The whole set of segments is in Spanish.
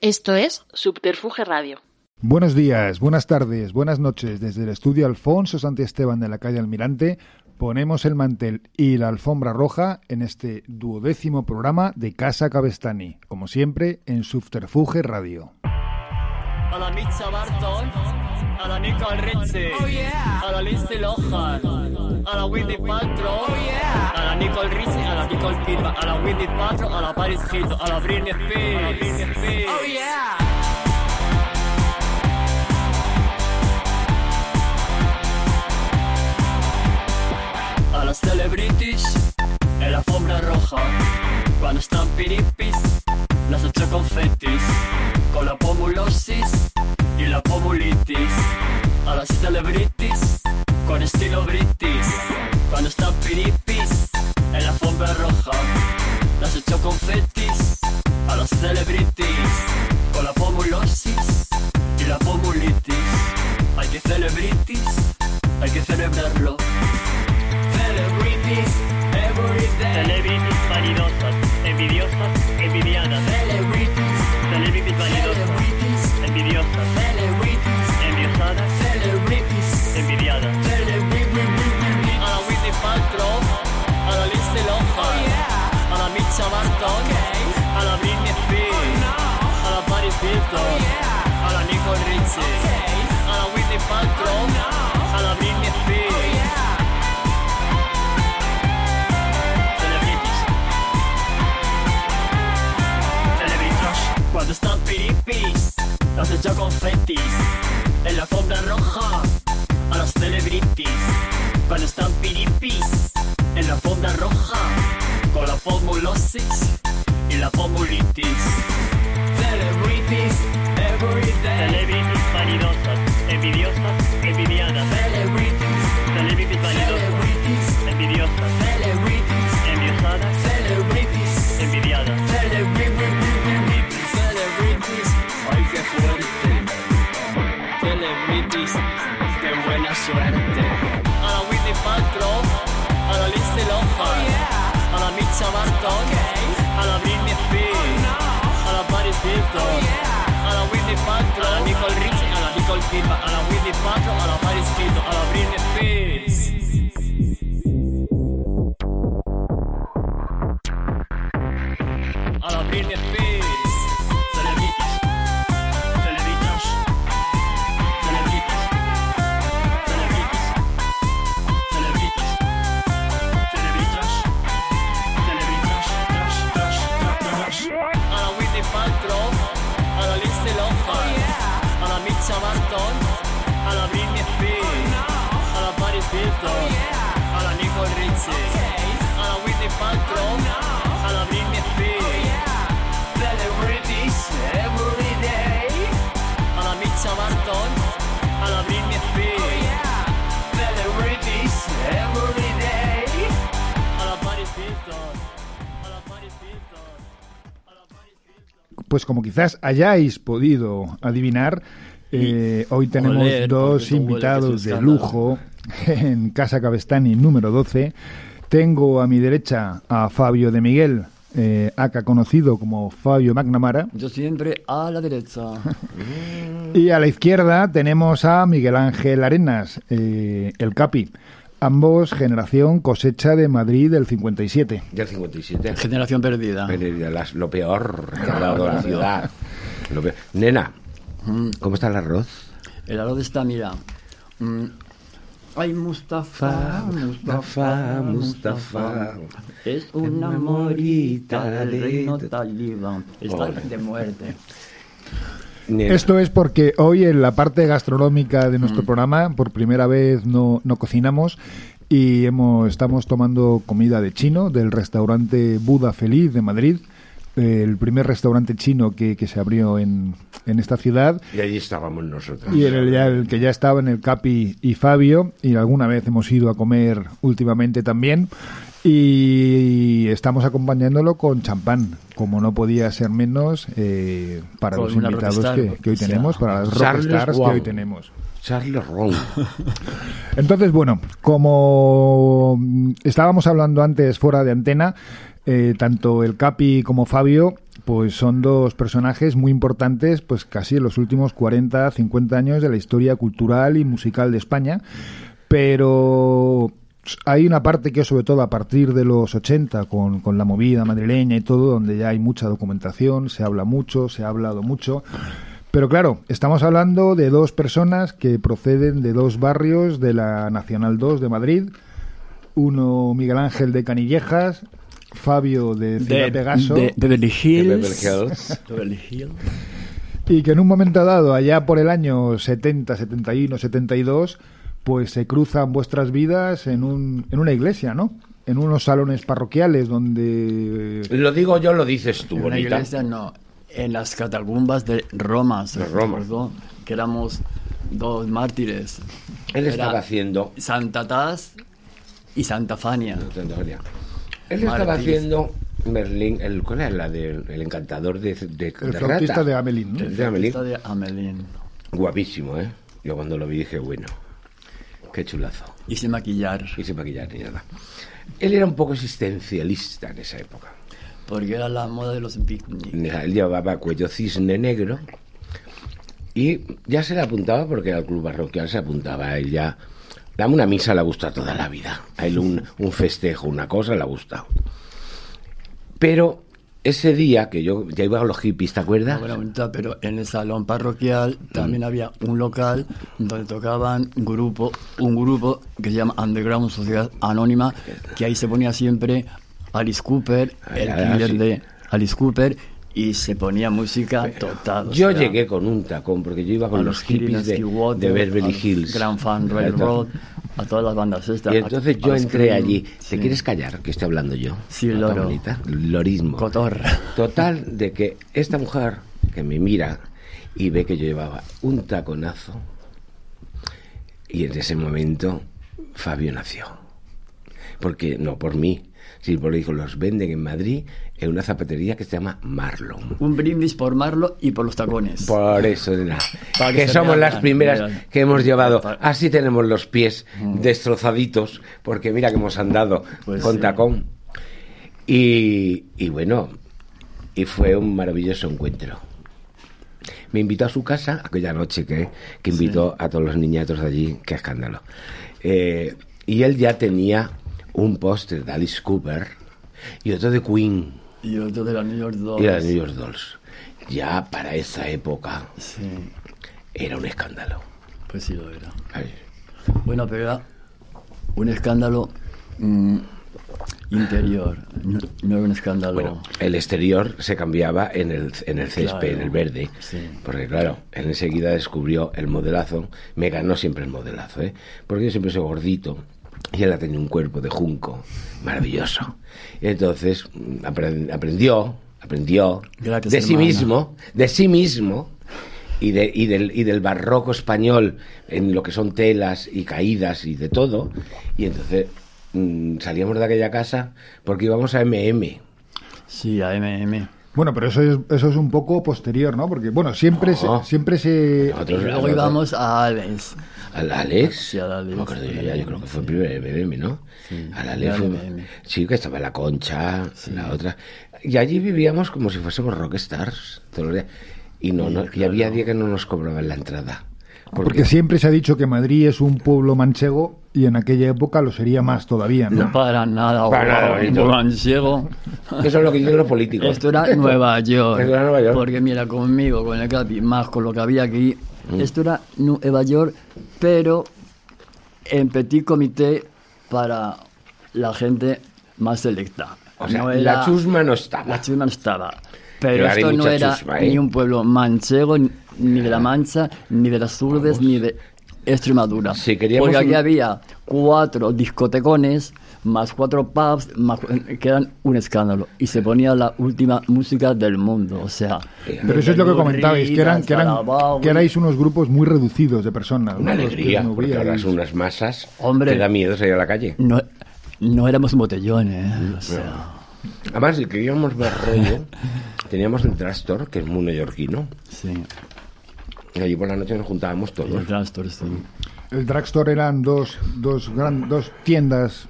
Esto es Subterfuge Radio. Buenos días, buenas tardes, buenas noches. Desde el estudio Alfonso Santiesteban de la calle Almirante ponemos el mantel y la alfombra roja en este duodécimo programa de Casa Cabestani, como siempre en Subterfuge Radio. A la Mitza Barton, a la Nicole Richie, a la Lindsay Lohan, a la Winnie Paltrow, a la Nicole Richie, a la Nicole Kidman, a la Winnie Paltrow, a la Paris Hilton, a la Britney Spears. Oh yeah. A las celebrities en la alfombra roja, cuando están piripis, las ocho confetis, con la pomulosis y la pomulitis. A las celebrities con estilo british, cuando están piripis en la alfombra roja, las ocho confetis. A las celebrities con la pomulosis y la pomulitis. Hay que celebrities, hay que celebrarlo. Celebrities, everyday. Celebrities vanidosas, envidiosas, envidiadas. Celebrities, celebrities vanidosas, envidiosas. Celebrities, enviosadas. Celebrities, a a la Britney Spears, a la Paris Hilton, a la Nicole Richie, a la Whitney Paltrow, a la Britney Spears. Celebrities. Celebritas, cuando están piripis, las echa confetis. En la alfombra roja, a las celebrities. Cuando están piripis, en la alfombra roja, con la pomulosis y la pomulitis. Celebrities, everyday. Celebrities vanidosas, envidiosas, envidiadas. Celebrities, celebrities vanidosas, envidiosas. Celebrities, enviosadas. Celebrities, envidiadas. Celebrities, ay qué fuerte. Celebrities, qué buena suerte. A la Mitcha Barton, a la Britney Spears, a la Paris Hilton, a la Whitney Paltrow, a la Nicole Richie, a la Nicole Kidman, a la Whitney Paltrow, a la Paris Hilton, a la Britney Spears. A la Britney Spears. A la Whitney Paltrow, a la Britney Spears. Celebrities every day. A la Mitcha Barton, a la Britney Spears. Celebrities every day. A la Paris Hilton, a la Paris Hilton, a la Paris Hilton. Pues como quizás hayáis podido adivinar, eh, hoy tenemos dos invitados de lujo en Casa Cabestani número 12. Tengo a mi derecha a Fabio de Miguel, eh, acá conocido como Fabio McNamara. Yo siempre a la derecha. Y a la izquierda tenemos a Miguel Ángel Arenas, eh, el Capi. Ambos generación cosecha de Madrid del 57. Del 57. Generación perdida. Las- lo peor que ha dado la ciudad. Lo peor. Nena, ¿cómo está el arroz? El arroz está, mira. Mm, Ay, Mustafa, Mustafa, Mustafa. Es una morita del reino talibán. Está de muerte. Esto es porque hoy en la parte gastronómica de nuestro programa por primera vez no, no cocinamos y hemos, estamos tomando comida de chino del restaurante Buda Feliz de Madrid, el primer restaurante chino que, que se abrió en, en esta ciudad Y allí estábamos nosotros. y en el, ya- el que ya estaba en el Capi y Fabio y alguna vez hemos ido a comer últimamente también y estamos acompañándolo con champán, como no podía ser menos eh, para Con los invitados que, que hoy o sea, tenemos, para las Charles rockstars que hoy tenemos. Charles Ron. Entonces, bueno, como estábamos hablando antes fuera de antena, eh, tanto el Capi como Fabio pues son dos personajes muy importantes, pues casi en los últimos 40, 50 años de la historia cultural y musical de España. Pero hay una parte que sobre todo a partir de los 80 con, con la movida madrileña y todo, donde ya hay mucha documentación, se habla mucho, se ha hablado mucho. Pero claro, estamos hablando de dos personas que proceden de dos barrios de la Nacional 2 de Madrid. Uno Miguel Ángel de Canillejas, Fabio de Ciudad de, Pegaso. de Beverly Hills. Beverly Hills. Beverly Hills. Y que en un momento dado, allá por el año 70, 71, 72, pues se cruzan vuestras vidas en, un, en una iglesia, ¿no? En unos salones parroquiales donde... Lo digo yo, lo dices tú, En una iglesia no, en las catacumbas de Roma, se De Roma. recordó que éramos dos mártires. Él Era estaba haciendo... Santa Taz y Santa Fania. Él estaba haciendo Merlín, el, ¿cuál era la del el encantador de, de, El de flautista rata? de Amelín, ¿no? De Amelín. De Amelín. Guapísimo, ¿eh? Yo cuando lo vi dije, bueno, qué chulazo. Y sin maquillar, Y sin maquillar ni nada. Él era un poco existencialista en esa época. porque era la moda de los picnic. Él llevaba cuello cisne negro y ya se le apuntaba porque al club parroquial se apuntaba a él ya. Dame una misa, le ha gustado toda la vida. A él un, un festejo, una cosa, le ha gustado. Pero ese día que yo ya iba a los hippies, ¿te acuerdas? Bonita, pero en el salón parroquial también había un local donde tocaban grupo, un grupo que se llama Underground Sociedad Anónima, que ahí se ponía siempre Alice Cooper, el Ah, ya, killer sí. de Alice Cooper, y se ponía música total. Yo sea, llegué con un tacón porque yo iba con los, los hippies de, Beverly Hills. Grand Fan Railroad, a todas las bandas estas. Y entonces a- yo a entré allí. sí. ¿Te quieres callar? Que estoy hablando yo. Sí, Nota loro. bonita. Lorismo. Cotorra. Total, de que esta mujer que me mira y ve que yo llevaba un taconazo, y en ese momento Fabio nació. Porque, no por mí, sino porque dijo, los venden en Madrid en una zapatería que se llama Marlon. Un brindis por Marlo y por los tacones. Por eso, nena. Para que somos vean, las primeras vean. que hemos llevado. Así tenemos los pies destrozaditos, porque mira que hemos andado Pues con sí. tacón. Y, y bueno, y fue un maravilloso encuentro. Me invitó a su casa aquella noche que, que invitó a todos los niñatos de allí, qué escándalo. Eh, y él ya tenía un póster de Alice Cooper y otro de Queen Y otro de la New York Dolls. y de New York Dolls. Ya para esa época Sí, era un escándalo. pues sí lo era. Ay, Bueno, pero era un escándalo mm, interior, no, no era un escándalo. Bueno, el exterior se cambiaba en el, en el césped, Claro, en el verde. sí. Porque claro, él enseguida descubrió el modelazo. Me ganó siempre el modelazo, ¿eh? Porque yo siempre soy gordito. Y él tenía un cuerpo de junco maravilloso. Y entonces aprend- aprendió, aprendió Gracias, de sí hermana. mismo, de sí mismo, y, de, y, del, y del barroco español en lo que son telas y caídas y de todo. Y entonces mm, salíamos de aquella casa porque íbamos a MM. Sí, a MM. Bueno, pero eso es, eso es un poco posterior, ¿no? Porque, bueno, siempre, No. se, siempre se... Nosotros- Luego íbamos a Alex. Al Alex. Sí, al Alex. No me acuerdo yo ya, yo creo que fue Sí. primero el BBM, ¿no? Sí, al Alex. fue- BBM. Sí, que estaba la concha, la otra. Y allí vivíamos como si fuésemos rockstars todos los días. Y, no, no- y había días que no nos cobraban la entrada. Porque siempre se ha dicho que Madrid es un pueblo manchego y en aquella época lo sería más todavía, ¿no? No para nada, Para nada, manchego. Eso es lo que dicen los políticos. Esto era Nueva York. Esto era Nueva York. Porque mira, conmigo, con el Capi, más con lo que había aquí, Mm. esto era Nueva York, pero en petit comité para la gente más selecta. O sea, No la era- chusma no estaba. La chusma no estaba. Pero Claro, esto no era chusma, ¿eh? ni un pueblo manchego, ni de la Mancha, ni de las Urdes, ni de Extremadura. Si Porque aquí un- había cuatro discotecones, más cuatro pubs, más, que eran un escándalo. Y se ponía la última música del mundo. O sea, Pero eso es lo que comentabais, que, eran, que, eran, que erais unos grupos muy reducidos de personas. ¿no? Una alegría, movíais. porque ahora son unas masas. Hombre. Te da miedo salir a la calle. No, no éramos botellones. O sea, Además, si queríamos ver rollo, teníamos el Drastor, que es muy neoyorquino. sí. Y allí por la noche nos juntábamos El todos. Drugstore, sí. El drugstore eran dos, dos, gran, dos tiendas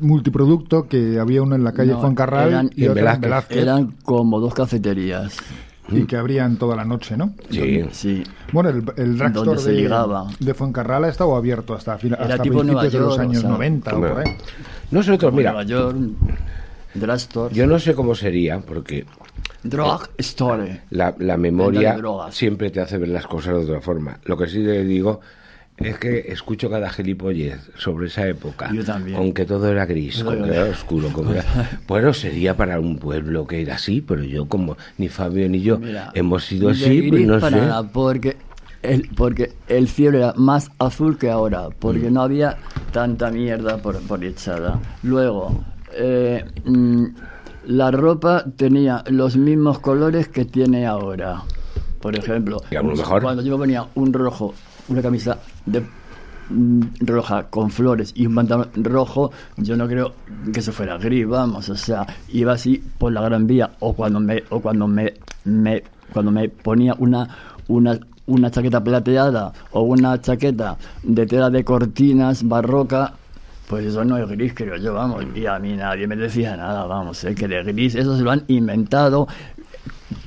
multiproducto que había uno en la calle No, Fuencarral eran- y en otro en Velázquez. Velázquez Eran como dos cafeterías. y que abrían toda la noche, ¿no? Sí. Sí. Bueno, el, el drugstore Donde se de, ligaba. de Fuencarral ha estado abierto hasta, fina- Era hasta tipo principios Nueva de los York, o años sea, 90 o Bueno, por ahí. Nosotros, Nueva mira, York, Drugstore, yo no sé cómo sería, porque Drug Store. la, la memoria siempre te hace ver las cosas de otra forma. Lo que sí le digo es que escucho cada gilipollez sobre esa época. Yo también. Con que todo era gris, Todo con que era- oscuro. Era- Bueno, sería para un pueblo que era así, pero yo como ni Fabio ni yo Mira, hemos sido así, pues no para sé. nada, porque el, porque el cielo era más azul que ahora, porque Mm. no había tanta mierda por, por echada. Luego, eh, mm, la ropa tenía los mismos colores que tiene ahora. Por ejemplo, mejor- cuando yo ponía un rojo, una camisa de mm, roja con flores y un pantalón rojo, yo no creo que eso fuera gris, vamos, o sea, iba así por la Gran Vía o cuando me o cuando me, me cuando me ponía una una una chaqueta plateada o una chaqueta de tela de cortinas barroca pues eso no es gris, creo yo, vamos. Y a mí nadie me decía nada, vamos, ¿eh? que de gris, eso se lo han inventado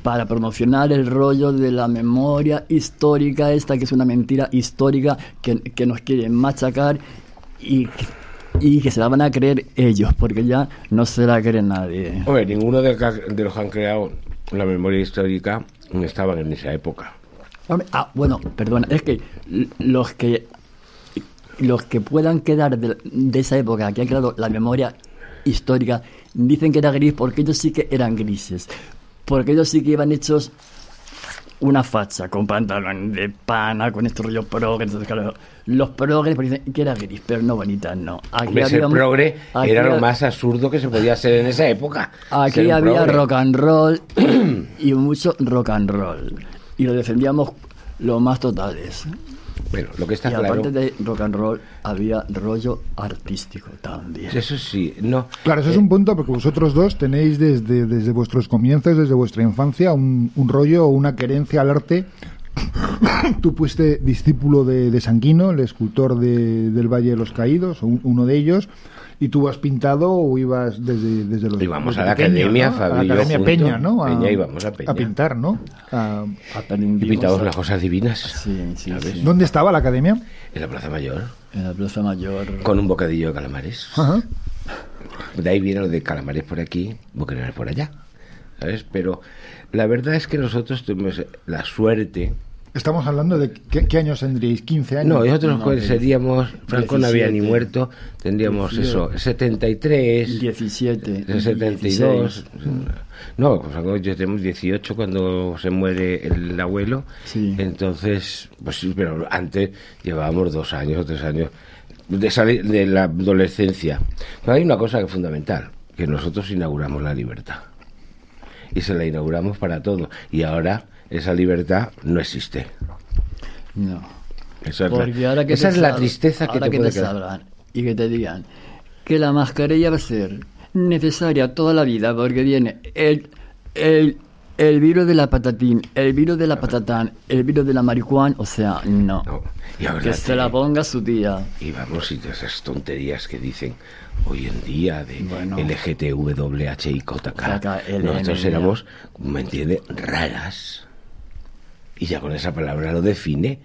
para promocionar el rollo de la memoria histórica esta, que es una mentira histórica que, que nos quieren machacar y, y que se la van a creer ellos, porque ya no se la cree nadie. Hombre, ninguno de, los que han creado la memoria histórica estaban en esa época. Hombre, ah, bueno, perdona, es que los que los que puedan quedar de, de esa época, que han creado la memoria histórica, dicen que era gris porque ellos sí que eran grises. Porque ellos sí que iban hechos una facha, con pantalón de pana, con este rollo progre. Entonces, claro, los progres dicen que era gris, pero no bonitas, no. Aquí Hombre, ser había- progre aquí era lo más absurdo que se podía hacer en esa época. Aquí Ser había progre. rock and roll y mucho rock and roll. Y lo defendíamos lo más totales. Bueno, lo que está y claro... aparte de rock and roll, había rollo artístico también. Eso sí, no. Claro, eso es un punto porque vosotros dos tenéis desde, desde vuestros comienzos, desde vuestra infancia, un, un rollo o una querencia al arte. Tú fuiste discípulo de, de Sanguino, el escultor de- del Valle de los Caídos, un- uno de ellos, y tú has pintado o ibas desde, desde los Íbamos desde a la pequeño, academia, ¿no? a Fabio la y yo academia juntos. Peña, ¿no? A, Peña íbamos a Peña. a pintar, ¿no? A- Y Aprendimos pintamos a- unas cosas divinas. Sí, sí, sí. ¿Dónde estaba la academia? En la Plaza Mayor, En la Plaza Mayor. con un bocadillo de calamares. Ajá. De ahí viene lo de calamares por aquí, boquerones por allá. ¿Sabes? Pero la verdad es que nosotros tuvimos la suerte. Estamos hablando de qué, qué años tendríais, 15 años. No, nosotros No, pues, seríamos. Franco no había ni 17. muerto. Tendríamos eso, 73. 17. 72. 16. No, pues yo tenemos 18 cuando se muere el abuelo. Sí. Entonces, pues sí, pero antes llevábamos dos años o tres años de, salir de la adolescencia. Pero hay una cosa que es fundamental, que nosotros inauguramos la libertad. Y se la inauguramos para todo. Y ahora esa libertad no existe. No. Esa es, Porque la, ahora que esa es la sal- tristeza que ahora te que puede te y que te digan que la mascarilla va a ser necesaria toda la vida porque viene el, el, el virus de la patatín, el virus de la patatán, el virus de la marihuana, o sea, no. No. Y ahora que se la ponga su tía. Y vamos, y de esas tonterías que dicen hoy en día de Bueno. LGTWHIKK. KKLM, Nosotros ya. éramos, ¿me entiende? Raras. Y ya con esa palabra lo define.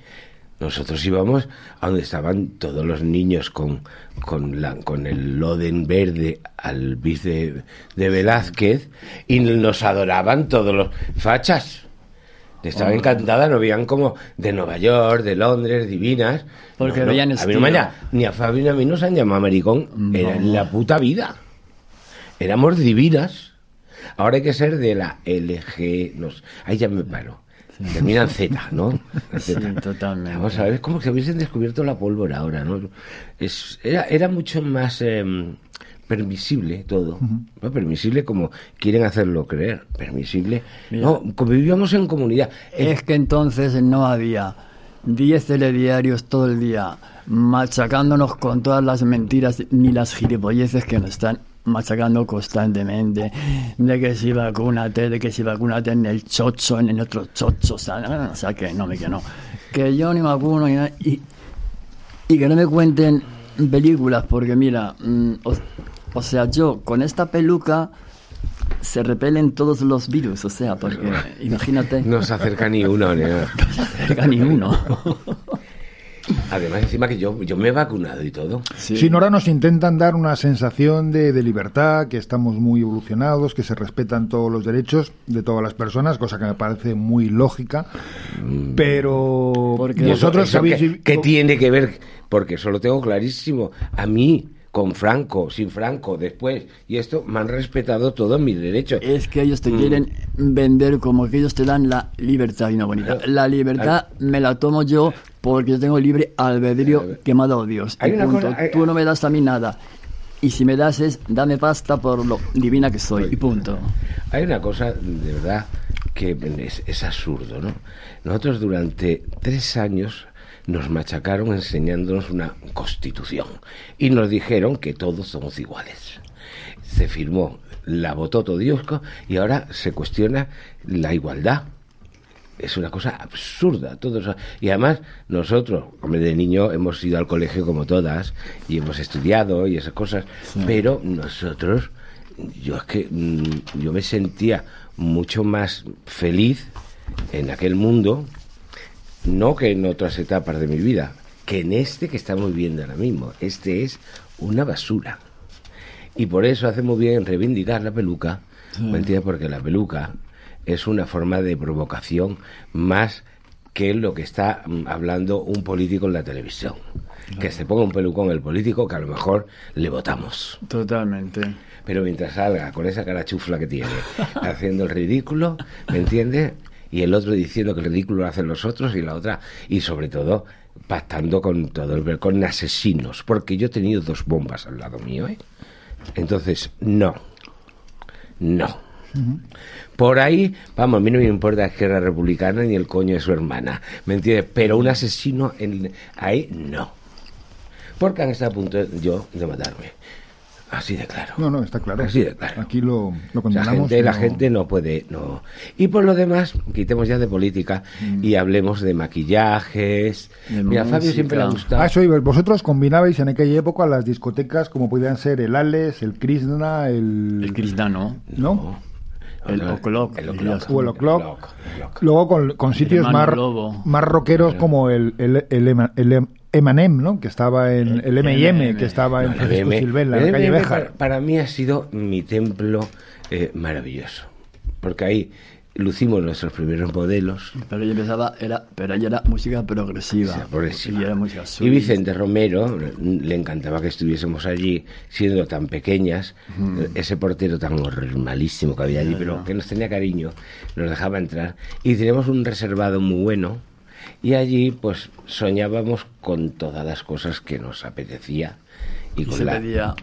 Nosotros íbamos a donde estaban todos los niños con, con, la, con el loden verde al bis de, de Velázquez y nos adoraban todos los fachas. Estaban encantadas, nos veían como de Nueva York, de Londres, divinas. Porque veían a mí no me han- ni a Fabio ni a mí nos han llamado maricón era en la puta vida. Éramos divinas. Ahora hay que ser de la LG. No, sé. ahí ya me paro. Termina en Z, ¿no? En Sí, Z. totalmente. Vamos a ver, es como que hubiesen descubierto la pólvora ahora, ¿no? Es, era, era mucho más em, permisible todo. ¿no? Permisible como quieren hacerlo creer. Permisible. No, como vivíamos en comunidad. El- Es que entonces no había 10 telediarios todo el día machacándonos con todas las mentiras ni las gilipolleces que nos están machacando constantemente de que si vacúnate, de que si vacúnate en el chocho, en el otro chocho, o sea, no, o sea que no, me que no. Que yo ni vacuno ni nada, y, y que no me cuenten películas, porque mira, mm, o, o sea, yo con esta peluca se repelen todos los virus, o sea, porque imagínate, No se acerca ni uno. ni nada. no se acerca ni uno. Además, encima que yo, yo me he vacunado y todo. Sí. Sí, ahora nos intentan dar una sensación de, de libertad, que estamos muy evolucionados, que se respetan todos los derechos de todas las personas, cosa que me parece muy lógica. Pero Porque- vosotros Eso sabéis... ¿qué, qué tiene que ver? Porque eso lo tengo clarísimo. A mí, con Franco, sin Franco, después, y esto, me han respetado todos mis derechos. Es que ellos te quieren vender como que ellos te dan la libertad y no bonita. La libertad me la tomo yo porque yo tengo libre albedrío que me ha dado Dios. Hay Y una punto. cosa- hay- Tú no me das a mí nada. Y si me das es, dame pasta por lo divina que soy. Y punto. Hay una cosa, de verdad, que es, es absurdo, ¿no? Nosotros durante tres años nos machacaron enseñándonos una constitución y nos dijeron que todos somos iguales. Se firmó, la votó todo Diosco y ahora se cuestiona la igualdad. Es una cosa absurda. Todos, y además, nosotros, hombre, de niño hemos ido al colegio como todas y hemos estudiado y esas cosas, pero nosotros, yo es que mm, yo me sentía mucho más feliz en aquel mundo, no que en otras etapas de mi vida, que en este que estamos viviendo ahora mismo. Este es una basura. Y por eso hace muy bien en reivindicar la peluca, ¿me entiendes? Porque la peluca es una forma de provocación más que lo que está mm, hablando un político en la televisión. Que se ponga un pelucón el político que a lo mejor le votamos. Totalmente. Pero mientras salga con esa cara chufla que tiene, haciendo el ridículo, ¿me entiendes? Y el otro diciendo que el ridículo lo hacen los otros y la otra, y sobre todo pactando con todo el con asesinos, porque yo he tenido dos bombas al lado mío, ¿eh? Entonces, no, no. Por ahí, vamos, a mí no me importa que era republicana ni el coño de su hermana, ¿me entiendes? Pero un asesino en, ahí no. Porque han estado a punto de- yo de matarme. Así de claro. No, no, está claro. Así de claro. Aquí lo, lo La gente, la no- gente no puede, no. Y por lo demás, quitemos ya de política y hablemos de maquillajes. De Mira, a Fabio siempre le ha gustado. Ah, eso iba. Vosotros combinabais en aquella época las discotecas como podían ser el Ales, el Krishna, el... El cristiano. ¿no? El O'Clock, El O'Clock. O el O'Clock. Luego con, con sitios más, más rockeros como el, el, el, Emanem, ¿no? Que estaba en el M&M, que estaba en Francisco Silvela, en la calle Béjar. para, para mí ha sido mi templo eh, maravilloso. Porque ahí lucimos nuestros primeros modelos. Pero ella empezaba, era, pero ella era música progresiva. O sea, progresiva. Y era música Y. Vicente Romero, le encantaba que estuviésemos allí, siendo tan pequeñas, eh, ese portero tan malísimo que había allí, pero que nos tenía cariño, nos dejaba entrar. Y teníamos un reservado muy bueno, y allí pues soñábamos con todas las cosas que nos apetecía. Y Y con se la... pedía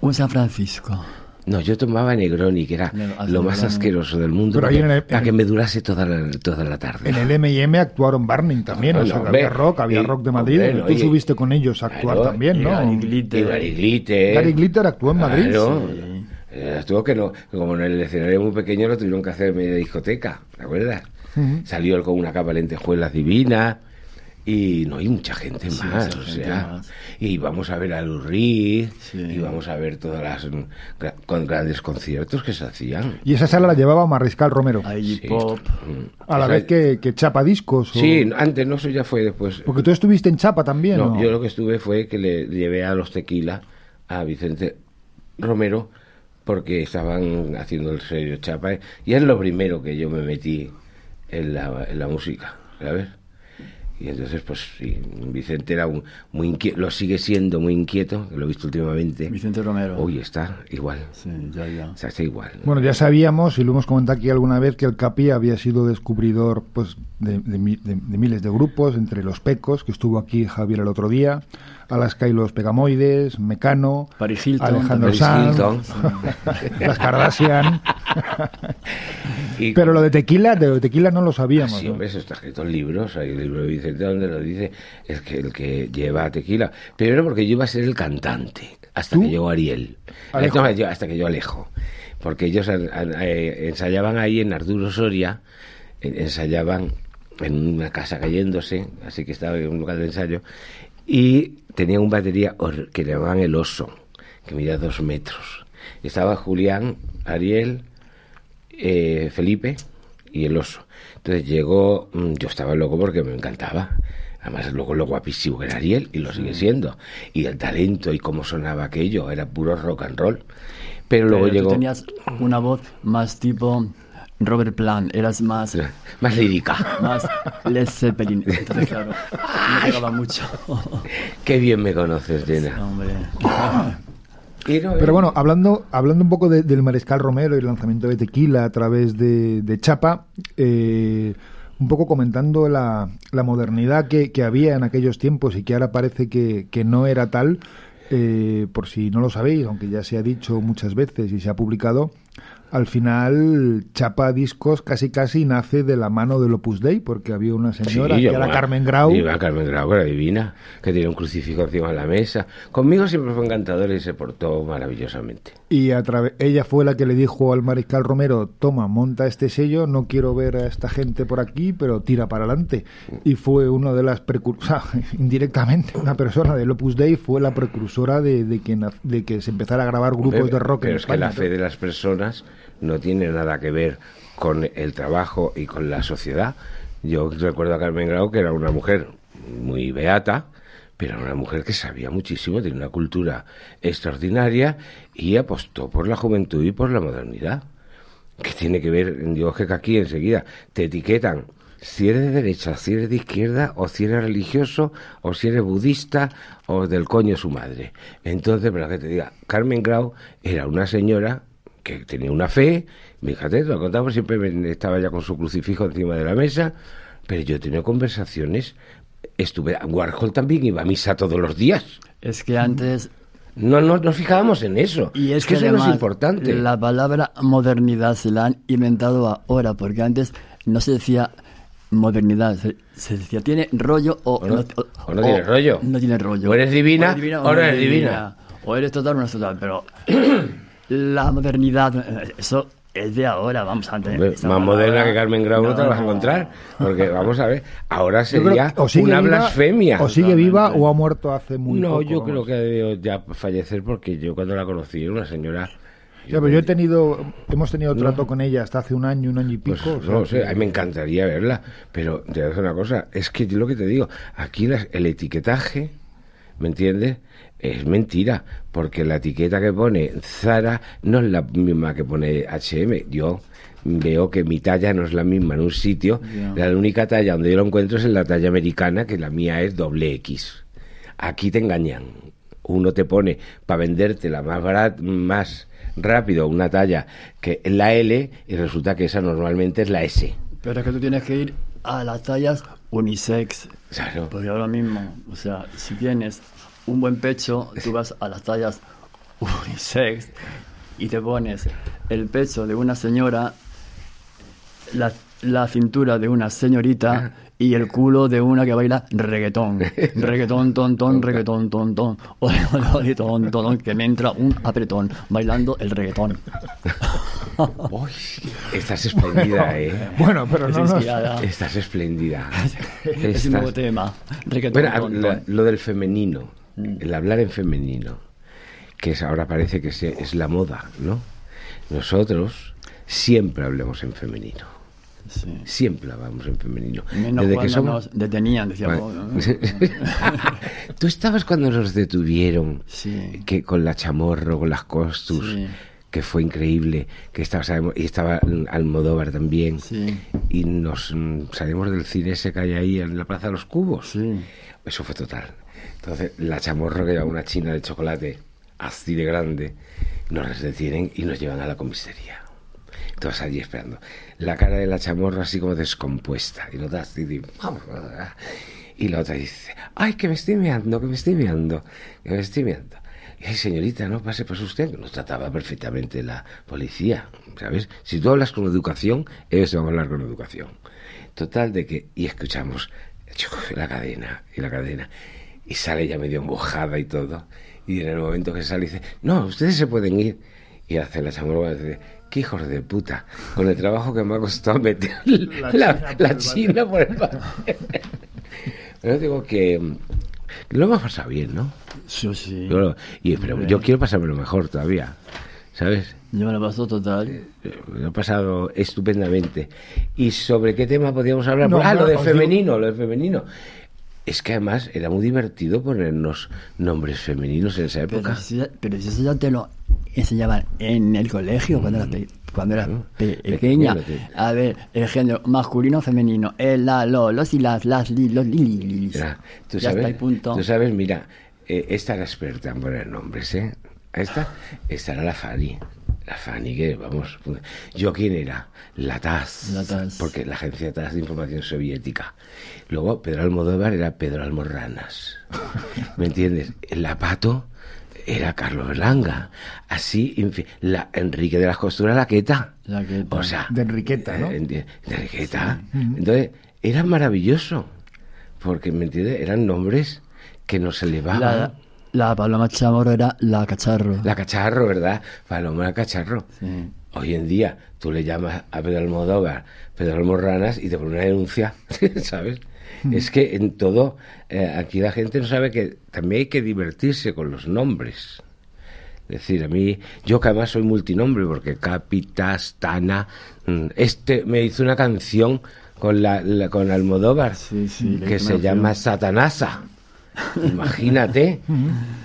un San Francisco. No, yo tomaba Negroni, que era ah, lo más Negroni. asqueroso del mundo, Pero para, que, en el- para en- que me durase toda la, toda la tarde. En el M&M actuaron Barney también, No, o sea, había rock, había Y- rock de Madrid. hombre, Tú y- subiste con ellos a actuar Claro, también, y ¿no? Gary Y Glitter. Gary Glitter. Gary Glitter actuó en Madrid. Claro. Sí. Eh, Estuvo que no, como en el escenario muy pequeño lo tuvieron que hacer media discoteca, ¿te acuerdas? Ujú. Salió él con una capa de lentejuelas divina y no hay mucha gente Sí, más, mucha o gente sea, más. y vamos a ver a Sí. y vamos a ver todas las con grandes conciertos que se hacían. Y esa sala la llevaba Mariscal Romero. A Iggy Sí. Pop. A la O sea, vez que, que Chapa Discos. o- Sí, antes no, eso ya fue después. Porque tú estuviste en Chapa también, No, ¿no? yo lo que estuve fue que le llevé a los tequila a Vicente Romero porque estaban haciendo el sello Chapa y es lo primero que yo me metí en la, en la música, ¿sabes? Y entonces, pues sí, Vicente era un- muy inquieto, lo sigue siendo muy inquieto, lo he visto últimamente. Vicente Romero. Hoy está igual, Sí, ya, ya. o sea, está igual. Bueno, ya sabíamos, y lo hemos comentado aquí alguna vez, que el Capi había sido descubridor pues, de, de de- de miles de grupos, entre los Pecos, que estuvo aquí Javier el otro día, Alaska y los Pegamoides, Mecano, Paris Hilton, Alejandro Paris Sanz, Hilton. las Kardashian. Y- Pero lo de tequila, de lo de tequila no lo Ah, sabíamos. sí, ¿no? eso está escrito en libros. Hay un libro de Vicente donde lo dice es que el que lleva tequila. Primero porque yo iba a ser el cantante hasta ¿Tú? que llegó Ariel. Alejo. Hasta que yo Alejo. Porque ellos an- eh, ensayaban ahí en Arturo Soria, eh, ensayaban en una casa cayéndose, así que estaba en un lugar de ensayo. Y tenía un batería que le llamaban el oso, que medía dos metros. Estaba Julián, Ariel, eh, Felipe y el oso. Entonces llegó, mm, yo estaba loco porque me encantaba. Además, luego lo guapísimo que era Ariel, y lo sigue siendo. Y el talento y cómo sonaba aquello, era puro rock and roll. Pero luego Pero tú llegó tenías una voz más tipo Robert Plant, eras más, más lírica. más Led Zeppelin. Entonces, claro, no pegaba mucho. Qué bien me conoces. Hombre. Pero bueno, hablando, hablando un poco de- del Mariscal Romero y el lanzamiento de Tequila a través de, de Chapa, eh, un poco comentando la, la modernidad que, que había en aquellos tiempos y que ahora parece que, que no era tal, eh, por si no lo sabéis, aunque ya se ha dicho muchas veces y se ha publicado, al final Chapa Discos casi casi nace de la mano del Opus Dei, porque había una señora Sí, que era Carmen Grau. Iba Carmen Grau, que era divina, que tenía un crucifijo encima de la mesa. Conmigo siempre fue encantadora y se portó maravillosamente. Y a través, ella fue la que le dijo al mariscal Romero, toma, monta este sello, no quiero ver a esta gente por aquí, pero tira para adelante. Y fue una de las precursoras, indirectamente, una persona del Opus Dei fue la precursora de, de que, de que se empezara a grabar grupos de rock Pero en es que la fe de las personas no tiene nada que ver con el trabajo y con la sociedad. Yo recuerdo a Carmen Grau que era una mujer muy beata, pero era una mujer que sabía muchísimo, tenía una cultura extraordinaria y apostó por la juventud y por la modernidad. que tiene que ver? Digo, que aquí enseguida te etiquetan si eres de derecha, si eres de izquierda, o si eres religioso, o si eres budista, o del coño su madre. Entonces, para que te diga, Carmen Grau era una señora que tenía una fe, fíjate, te lo contamos, siempre me- estaba ya con su crucifijo encima de la mesa, pero yo tenía conversaciones estuve Warhol también iba a misa todos los días. Es que antes No, no nos fijábamos en eso. Y es que, que, eso no es importante. La palabra modernidad se la han inventado ahora, porque antes no se decía modernidad, se, se decía tiene rollo o, O no- o no tiene rollo. No tiene rollo. O eres divina, o no eres divina. O eres total o no eres total, pero la modernidad, eh, eso es de ahora, vamos a tener. Más palabra- moderna que Carmen Grau no, te la vas a no. encontrar. Porque vamos a ver, ahora sería que o sigue una viva- blasfemia. O sigue viva o ha muerto hace muy no, poco. yo creo que ha debido ya fallecer porque yo cuando la conocí era una señora. Ya, pero yo he tenido, hemos tenido trato con ella hasta hace un año, un año y pico. Pues o sea no lo sé, a mí me encantaría verla, pero te voy a decir una cosa, es que yo lo que te digo, aquí las- el etiquetaje, ¿me entiendes? Es mentira, porque la etiqueta que pone Zara no es la misma que pone H&M. Yo veo que mi talla no es la misma en un sitio, la única talla donde yo lo encuentro es en la talla americana, que la mía es doble X. Aquí te engañan. Uno te pone para venderte la más barat, más rápido una talla que es la L y resulta que esa normalmente es la S. Pero es que tú tienes que ir a las tallas unisex. Claro. Porque ahora mismo, o sea, si tienes un buen pecho, tú vas a las tallas unisex y te pones el pecho de una señora, la, la cintura de una señorita y el culo de una que baila reggaetón. Reggaetón, ton, ton, reggaetón, ton, ton. Ole, ole, ole, ton, ton, ton, que me entra un apretón bailando el reggaetón. Uy, estás espléndida, ¿eh? Bueno, pero no nos. Estás espléndida. Es un nuevo Estás- tema. Reggaetón, Bueno, ton, la- ton. lo del femenino. El hablar en femenino, que es, ahora parece que se- es la moda, ¿no? Nosotros siempre hablemos en femenino. Sí. Siempre hablamos en femenino. Menos Desde cuando que somos... nos detenían, decíamos. Bueno. Tú estabas cuando nos detuvieron, Sí. que con la chamorro, con las costus, Sí. que fue increíble, que estaba, sabemos- y estaba Almodóvar también, Sí. y nos mm, salimos del cine ese que hay ahí en la Plaza de los Cubos. Sí. Eso fue total. Entonces, la chamorro que lleva una china de chocolate así de grande, nos detienen y nos llevan a la comisaría. Todos allí esperando. La cara de la chamorro así como descompuesta. Y la otra dice, ay, que me estoy meando, que me estoy meando, que me estoy meando. Y señorita, no pase pues usted, nos trataba perfectamente la policía, ¿sabes? Si tú hablas con educación, ellos te van a hablar con educación. Total de que, y escuchamos la cadena, y la cadena, y sale ya medio embojada y todo, y en el momento que sale dice, no, ustedes se pueden ir. Y hace la chamorra y dice, qué hijos de puta, con el trabajo que me ha costado meter la, la China por el papel. Pero digo que mm, Lo hemos pasado bien, ¿no? Yo sí. Yo, lo- y, pero yo quiero pasármelo mejor todavía, ¿sabes? Yo me lo paso total. Eh, Lo he pasado estupendamente. ¿Y sobre qué tema podíamos hablar? No, ah, lo de digo- femenino, lo de femenino. Es que además era muy divertido ponernos nombres femeninos en esa Pero época. si, pero si eso ya te lo enseñaban en el colegio cuando eras, pe- cuando eras pe- pequeña. A ver, el género masculino, femenino, el, la, lo, los y las, las, li, los, li, li. Mira, tú ya sabes, está, y punto. tú sabes, mira, eh, esta era experta en poner nombres, ¿eh? Esta, esta era la Fanny. La Fanny, que vamos. ¿Yo quién era? La TAS. La TAS. Porque la agencia TAS de Información Soviética. Luego, Pedro Almodóvar era Pedro Almorranas. ¿Me entiendes? La Pato era Carlos Berlanga. Así, en fin, la Enrique de las Costuras, la Queta. La Queta. O sea, De Enriqueta, ¿no? eh, de, de Enriqueta. Entonces, era maravilloso. Porque, ¿me entiendes? Eran nombres que nos elevaban. La, la Paloma Chamorro era la cacharro. La cacharro, ¿verdad? Paloma cacharro. Sí. Hoy en día tú le llamas a Pedro Almodóvar, Pedro Almorranas y te pone una denuncia, ¿sabes? Es que en todo, eh, aquí la gente no sabe que también hay que divertirse con los nombres. Es decir, a mí, yo que además soy multinombre, porque Capitas, Tana, mm, este me hizo una canción con, la, la- con Almodóvar Sí, sí, le que se llama. Satanasa. Imagínate.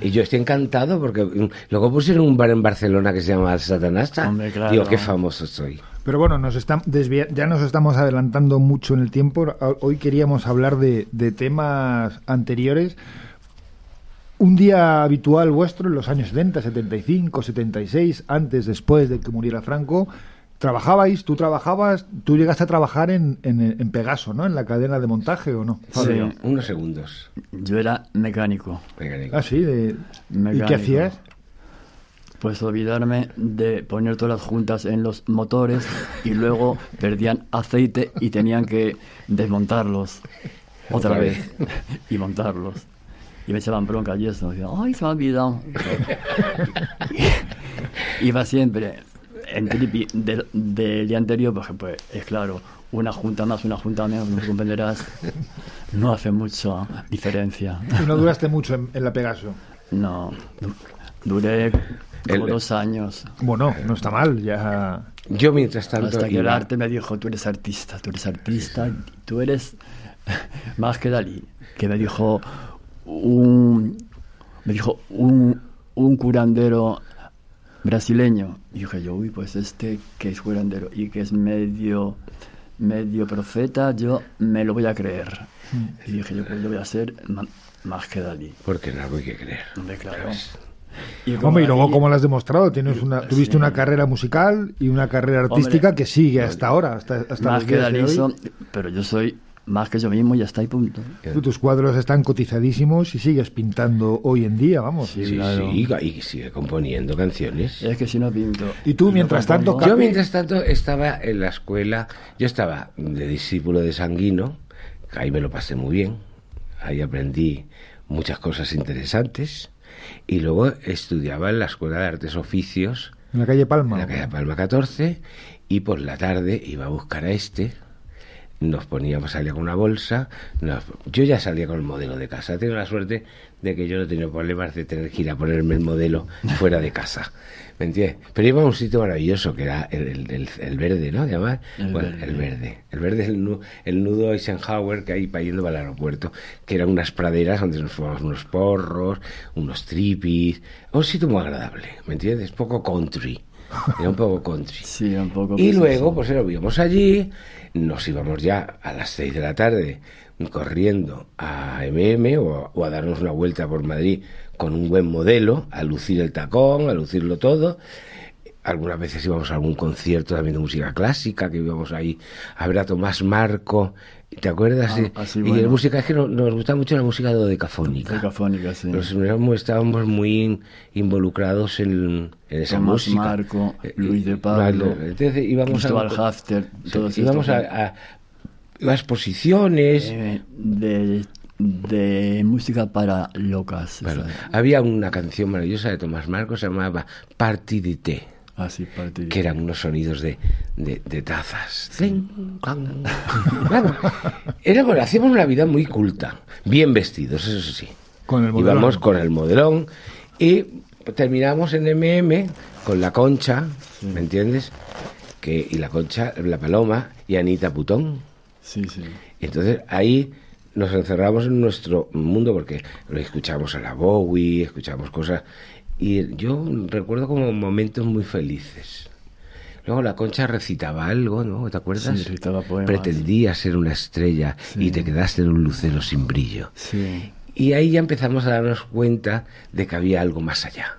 y yo estoy encantado porque mm, luego pusieron un bar en Barcelona que se llama Satanasa. Hombre, claro. Digo, qué famoso soy. Pero bueno, nos desvia- ya nos estamos adelantando mucho en el tiempo. Hoy queríamos hablar de, de temas anteriores. Un día habitual vuestro en los años 70, 75, 76, antes, después de que muriera Franco, trabajabais, tú trabajabas, tú llegaste a trabajar en, en, en Pegaso, ¿no? En la cadena de montaje, ¿o no? Fabio? Sí. Unos segundos. Yo era mecánico. Mecánico. Ah, sí, de... ¿y qué hacías? Pues olvidarme de poner todas las juntas en los motores y luego perdían aceite y tenían que desmontarlos otra, Otra vez y montarlos. Y me echaban bronca y eso. Decían, ¡ay, se me ha olvidado! Iba siempre en tripi del, del día anterior, porque pues es claro, una junta más, una junta menos, como comprenderás, no hace mucha diferencia. Y no duraste mucho en, en la Pegaso. No, du- duré como El- dos años. Bueno, no está mal, ya... Yo mientras tanto Hasta que el iba- arte me dijo, tú eres artista, tú eres artista, tú eres más que Dalí. Que me dijo un, me dijo un, un curandero brasileño. Y dije yo, uy, pues este que es curandero y que es medio, medio profeta, yo me lo voy a creer. Y dije yo, pues yo voy a ser más que Dalí. Porque en algo hay que creer. Hombre, claro. Y como Hombre, y luego, como lo has demostrado, tienes una, tuviste Sí. una carrera musical y una carrera artística Hombre, que sigue hasta ahora, hasta, hasta más los que días de Dalí hoy. son- pero yo soy más que yo mismo ya está y punto. Tus cuadros están cotizadísimos y sigues pintando hoy en día, vamos. Sí, Sí, claro. sí, y sigue componiendo canciones. Es que si no pinto. Y tú, no mientras tanto, compongo- Yo mientras tanto estaba en la escuela, yo estaba de discípulo de Sanguino, que ahí me lo pasé muy bien, ahí aprendí muchas cosas interesantes, y luego estudiaba en la Escuela de Artes Oficios, En la calle Palma. en la calle Palma 14, y por la tarde iba a buscar a este, nos poníamos, salía con una bolsa, nos- yo ya salía con el modelo de casa, tengo la suerte de que yo no tenía problemas de tener que ir a ponerme el modelo fuera de casa, ¿me entiendes? Pero iba a un sitio maravilloso que era el, el- el- el verde, ¿no? Llamar, El bueno, Verde. el verde, el verde es el, nu- el nudo Eisenhower que hay para yendo para el aeropuerto, que eran unas praderas donde nos fumábamos unos porros, unos tripis, un sitio muy agradable, ¿me entiendes? Poco country, era un poco country. Sí, un poco. Y luego, pues lo íbamos allí, nos íbamos ya a las 6 de la tarde corriendo a MM o, o a darnos una vuelta por Madrid con un buen modelo, a lucir el tacón, a lucirlo todo. Algunas veces íbamos a algún concierto también de música clásica, que íbamos ahí a ver a Tomás Marco, ¿te acuerdas? Ah, y así, y bueno. la música, es que no- nos gusta mucho la música dodecafónica. Decafónica, sí. Nos estábamos muy in- involucrados en, en esa Tomás música. Marco, Eh, Luis de Pablo, entonces íbamos Cristóbal a, Hafter, Sí, todos íbamos estos, a, a- a exposiciones. eh, de, de música para locas. Bueno, había una canción maravillosa de Tomás Marcos, se llamaba Party de té, Así, que eran unos sonidos de, de, de tazas. Claro, éramos- hacíamos una vida muy culta, bien vestidos, eso sí. Con el modelón. Íbamos con el modelón y terminamos en MM con la concha, ¿me entiendes? Que, y la concha, la paloma y Anita Putón. Sí, sí. Entonces ahí nos encerramos en nuestro mundo porque lo escuchamos a la Bowie, escuchamos cosas. Y yo recuerdo como momentos muy felices. Luego la concha recitaba algo, ¿no? ¿Te acuerdas? Sí, recitaba poemas. Pretendía ser una estrella y te quedaste en un lucero sin brillo. Sí. Y ahí ya empezamos a darnos cuenta de que había algo más allá.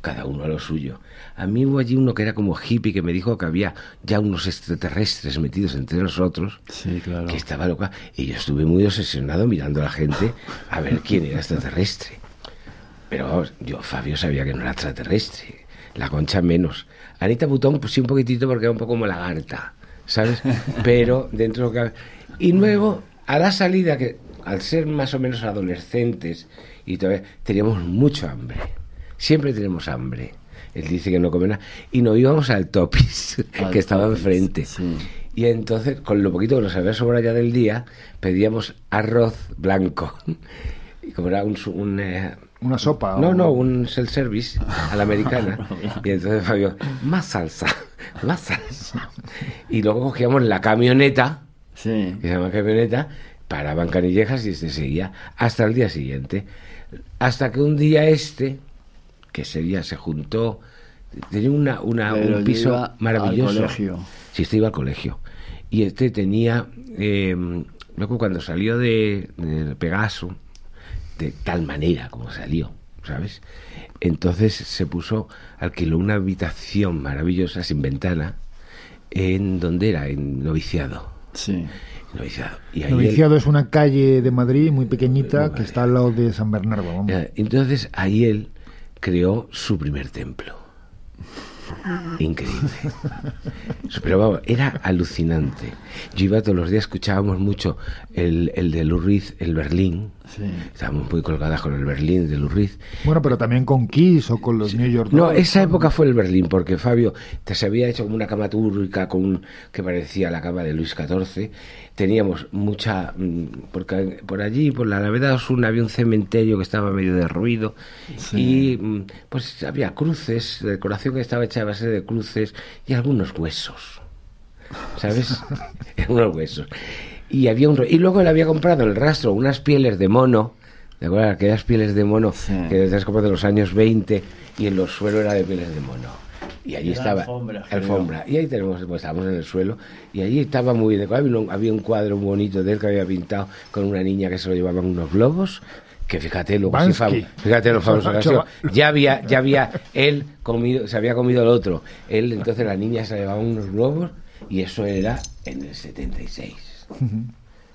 Cada uno a lo suyo. A mí hubo allí uno que era como hippie que me dijo que había ya unos extraterrestres metidos entre nosotros. Sí, claro. Que estaba loca. Y yo estuve muy obsesionado mirando a la gente a ver quién era extraterrestre. Pero vamos, yo, Fabio, sabía que no era extraterrestre. La concha menos. Anita Butón, pues sí, un poquitito porque era un poco como lagarta, ¿sabes? Pero dentro de lo que. Y luego, a la salida, que al ser más o menos adolescentes y todavía teníamos mucho hambre. Siempre tenemos hambre. Él dice que no come nada. Y nos íbamos al Topis, Al que estaba Topis, enfrente. sí. Y entonces, con lo poquito que nos había sobrado ya del día, pedíamos arroz blanco. Y como era un, eh, Una sopa. no, o- no, un self-service a la americana. y entonces Fabio, más salsa, más salsa. Y luego cogíamos la camioneta, Sí. que se llama camioneta, paraban canillejas y se seguía hasta el día siguiente. Hasta que un día este, que ese día se juntó, tenía una, una, un piso iba al maravilloso. colegio. Sí, este iba al colegio. Y este tenía, eh, luego cuando salió de, Pegaso, de tal manera como salió, ¿sabes? Entonces se puso, alquiló una habitación maravillosa, sin ventana, en donde era, en noviciado. Sí. Noviciado. Y ahí él- Noviciado es una calle de Madrid muy pequeñita que está al lado de San Bernardo. vamos. Entonces ahí él creó su primer templo. Increíble. Pero vamos, era alucinante. Yo iba todos los días, escuchábamos mucho el, el de Lurriz, el Berlín. Sí. Estábamos muy colgadas con el Berlín de Lurriz. Bueno, pero también con Kiss o con los New York No, esa época fue el Berlín, porque Fabio te se había hecho como una cama túrrica con un- que parecía la cama de Luis XIV. Teníamos mucha. mm, Porque por allí, por la Alameda Osuna, había un cementerio que estaba medio derruido. Y mm, pues había cruces, la decoración que estaba hecha a base de cruces y algunos huesos. ¿Sabes? unos huesos. Y había un y luego él había comprado en el rastro unas pieles de mono, ¿de acuerdo? Aquellas pieles de mono Sí. que desde como de los años 20 y en los suelos era de pieles de mono. Y allí estaba alfombra, alfombra. Y ahí tenemos, pues estábamos en el suelo y allí estaba muy decorado. Había un, cuadro bonito de él que había pintado con una niña que se lo llevaban unos globos. Que fíjate lo que sí fíjate lo famoso. Ya había, ya había él comido, se había comido el otro. Él, entonces la niña se llevaba unos globos y eso era en el 76.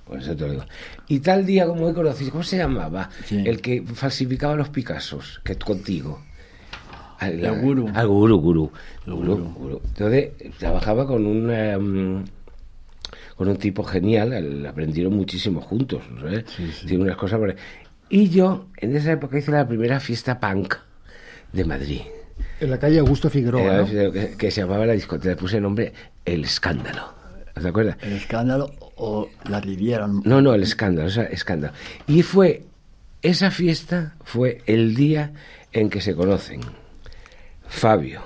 Por eso te lo digo. Y tal día como hoy conocí, ¿cómo se llamaba? Sí. El que falsificaba los Picassos, que contigo. Al, El gurú. Al gurú, gurú. El Gurú, gurú. gurú. Entonces, trabajaba con un, em, con un tipo genial, aprendieron muchísimo juntos, ¿sabes? Tiene unas cosas. Y yo, en esa época, hice la primera fiesta punk de Madrid. En la calle Augusto Figueroa, que, que se llamaba la discoteca, le puse el nombre El Escándalo. ¿Te acuerdas? El escándalo o la Riviera. No, no, el escándalo, o sea, escándalo. Y fue, esa fiesta fue el día en que se conocen Fabio,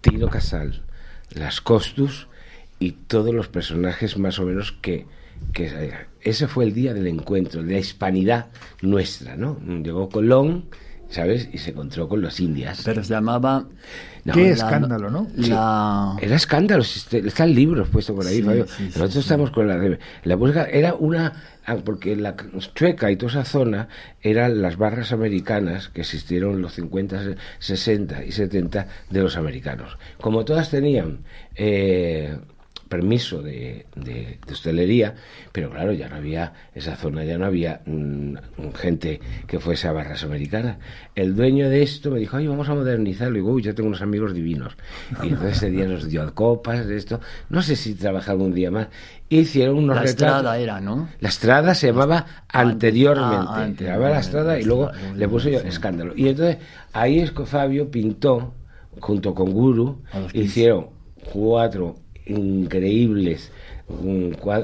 Tino Casal, Las Costus y todos los personajes más o menos que, que... Ese fue el día del encuentro, de la hispanidad nuestra, ¿no? Llegó Colón, ¿sabes? Y se encontró con las indias. Pero se llamaba. No, Qué la- escándalo, ¿no? La. Era escándalo, si están libros puestos por ahí, Sí, Fabio. sí, Nosotros sí. estamos con la la música, era una porque la Chueca y toda esa zona eran las barras americanas que existieron en los 50, se- 60 y 70 de los americanos. Como todas tenían eh, permiso de, de- de hostelería, pero claro, ya no había, esa zona ya no había mm, gente que fuese a barras americanas. El dueño de esto me dijo, ay, vamos a modernizarlo. Y digo, uy, yo tengo unos amigos divinos. Y entonces ese día nos dio copas de esto. No sé si trabajaba un día más. Hicieron unos La retratos. estrada era, ¿no? La Estrada se llamaba anteriormente. Ah, se llamaba La Estrada y luego anteriormente, le puse yo sí. Escándalo. Y entonces ahí es que Fabio pintó, junto con Guru, A los 15. hicieron cuatro increíbles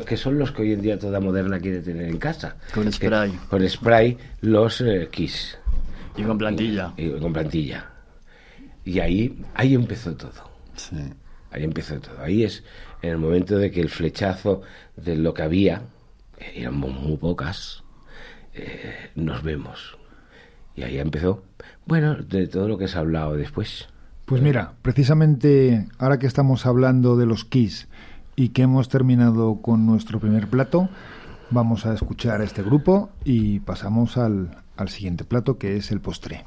que son los que hoy en día toda moderna quiere tener en casa. Con Que- spray. con spray, los eh, Kiss. Y con plantilla. Y, con plantilla. Y ahí, ahí empezó todo. Sí. Ahí empezó todo. Ahí es en el momento de que el flechazo de lo que había, eh, éramos muy pocas, eh, nos vemos. Y ahí empezó, bueno, de todo lo que se ha hablado después. Pues mira, precisamente ahora que estamos hablando de los Kiss y que hemos terminado con nuestro primer plato, vamos a escuchar a este grupo y pasamos al, al siguiente plato que es el postre.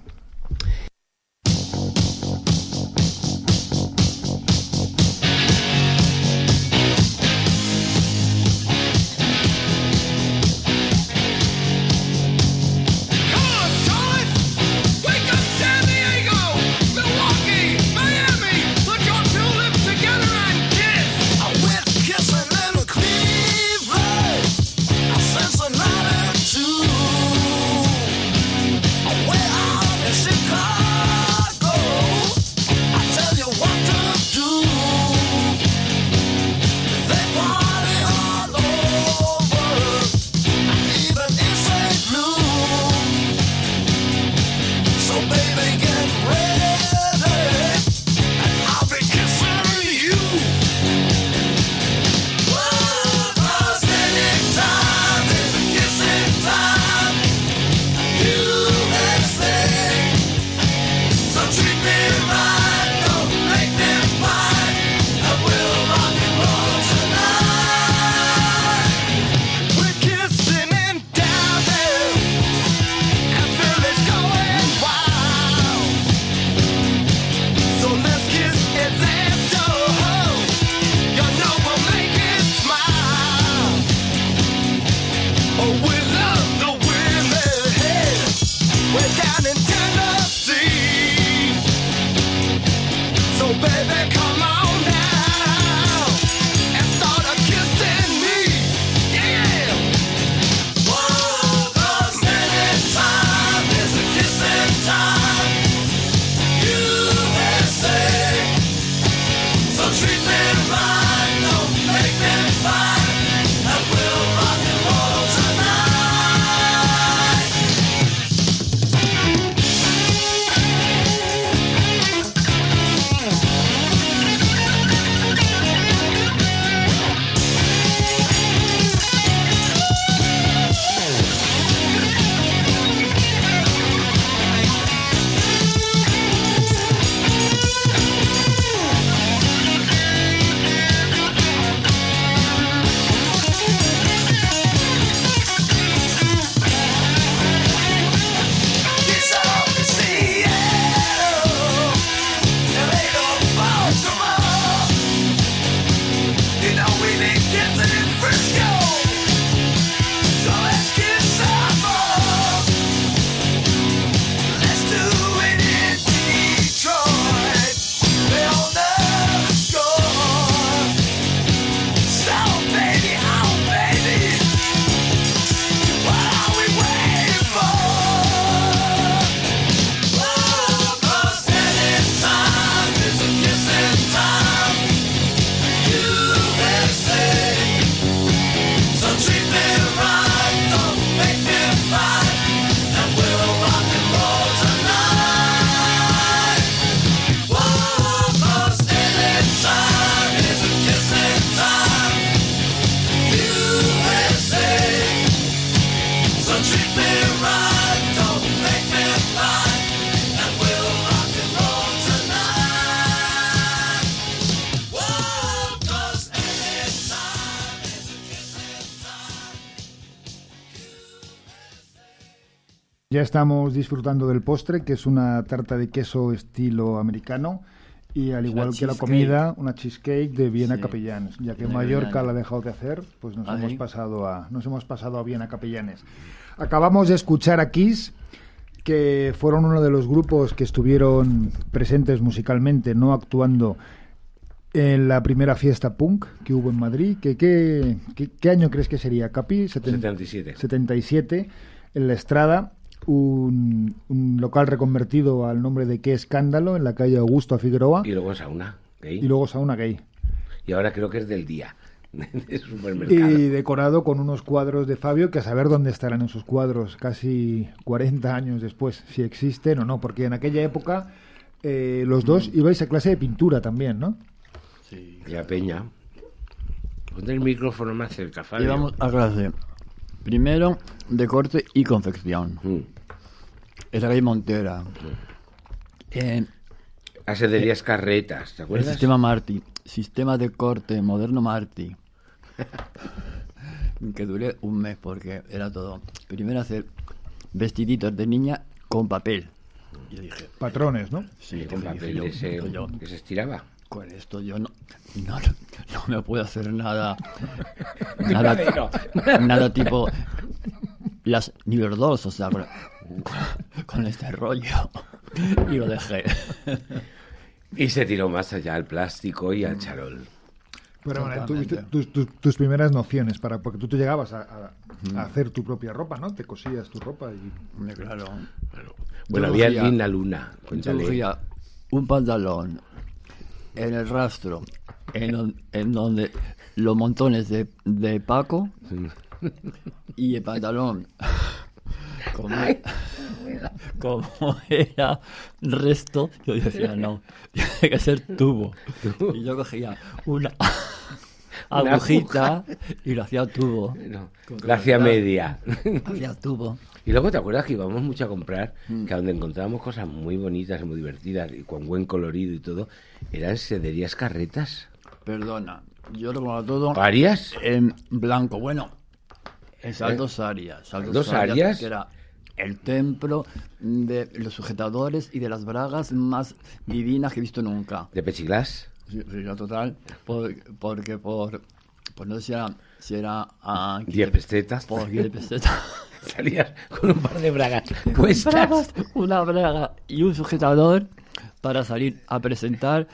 Estamos disfrutando del postre, que es una tarta de queso estilo americano. Y al igual que la comida, una cheesecake de Viena Sí. Capellanes. Ya que De Mallorca Viena. la ha dejado de hacer, pues nos Ah, hemos ¿sí? pasado a nos hemos pasado a Viena Capellanes. Acabamos de escuchar a Kiss, que fueron uno de los grupos que estuvieron presentes musicalmente, no actuando en la primera fiesta punk que hubo en Madrid. ¿Qué, qué, qué- qué año crees que sería, Capi? Seten- 77. 77, en la Estrada, un, un local reconvertido al nombre de Qué Escándalo, en la calle Augusto a Figueroa, Y luego sauna, gay. y luego sauna gay. Y ahora creo que es del día. de supermercado. Y decorado con unos cuadros de Fabio, que a saber dónde estarán esos cuadros casi 40 años después, si existen o no, porque en aquella época eh, los dos ibais a clase de pintura también, ¿no? Sí. Y a Peña. Ponte el micrófono más cerca, Fabio. Íbamos a clase. Primero de corte y confección. Mm. La calle Montera. En Asederías carretas, ¿te el acuerdas? sistema Marti. Sistema de corte moderno Marti. que duré un mes porque era todo. Primero hacer vestiditos de niña con papel. Y yo dije, Patrones, ¿no? sí, con papel dije yo, que se estiraba. con esto yo no, no, no me puedo hacer nada. Nada, nada tipo las nivel 2, o sea, con, con este rollo. Y lo dejé. Y se tiró más allá al plástico y al charol. Pero bueno, tuviste tus, tus- tus primeras nociones, para porque tú te llegabas a, a- a hacer tu propia ropa, ¿no? Te cosías tu ropa y... Claro. Bueno, Yo había cogía- Linda Luna. Yo Cuéntale. cogía un pantalón en el rastro, en, en donde los montones de, de Paco y el pantalón como, como era resto, yo decía no, tiene que ser tubo. Y yo cogía una agujita y lo hacía tubo. No, hacía media. Hacía tubo. Y luego te acuerdas que íbamos mucho a comprar, Mm. que a donde encontrábamos cosas muy bonitas y muy divertidas y con buen colorido y todo, eran sederías carretas. Perdona, yo lo pongo todo ¿Varias? en blanco. Bueno, en Saldos Arias. Saldos ¿Saldos Arias? Que era el templo de los sujetadores y de las bragas más divinas que he visto nunca. ¿De pechiglas? Sí, sí, total. por- porque por. Pues no sé si era. Si era a. ¿Diez pesetas? Por 10 pesetas. Salías con un par de bragas puestas. Bragas, una braga y un sujetador para salir a presentar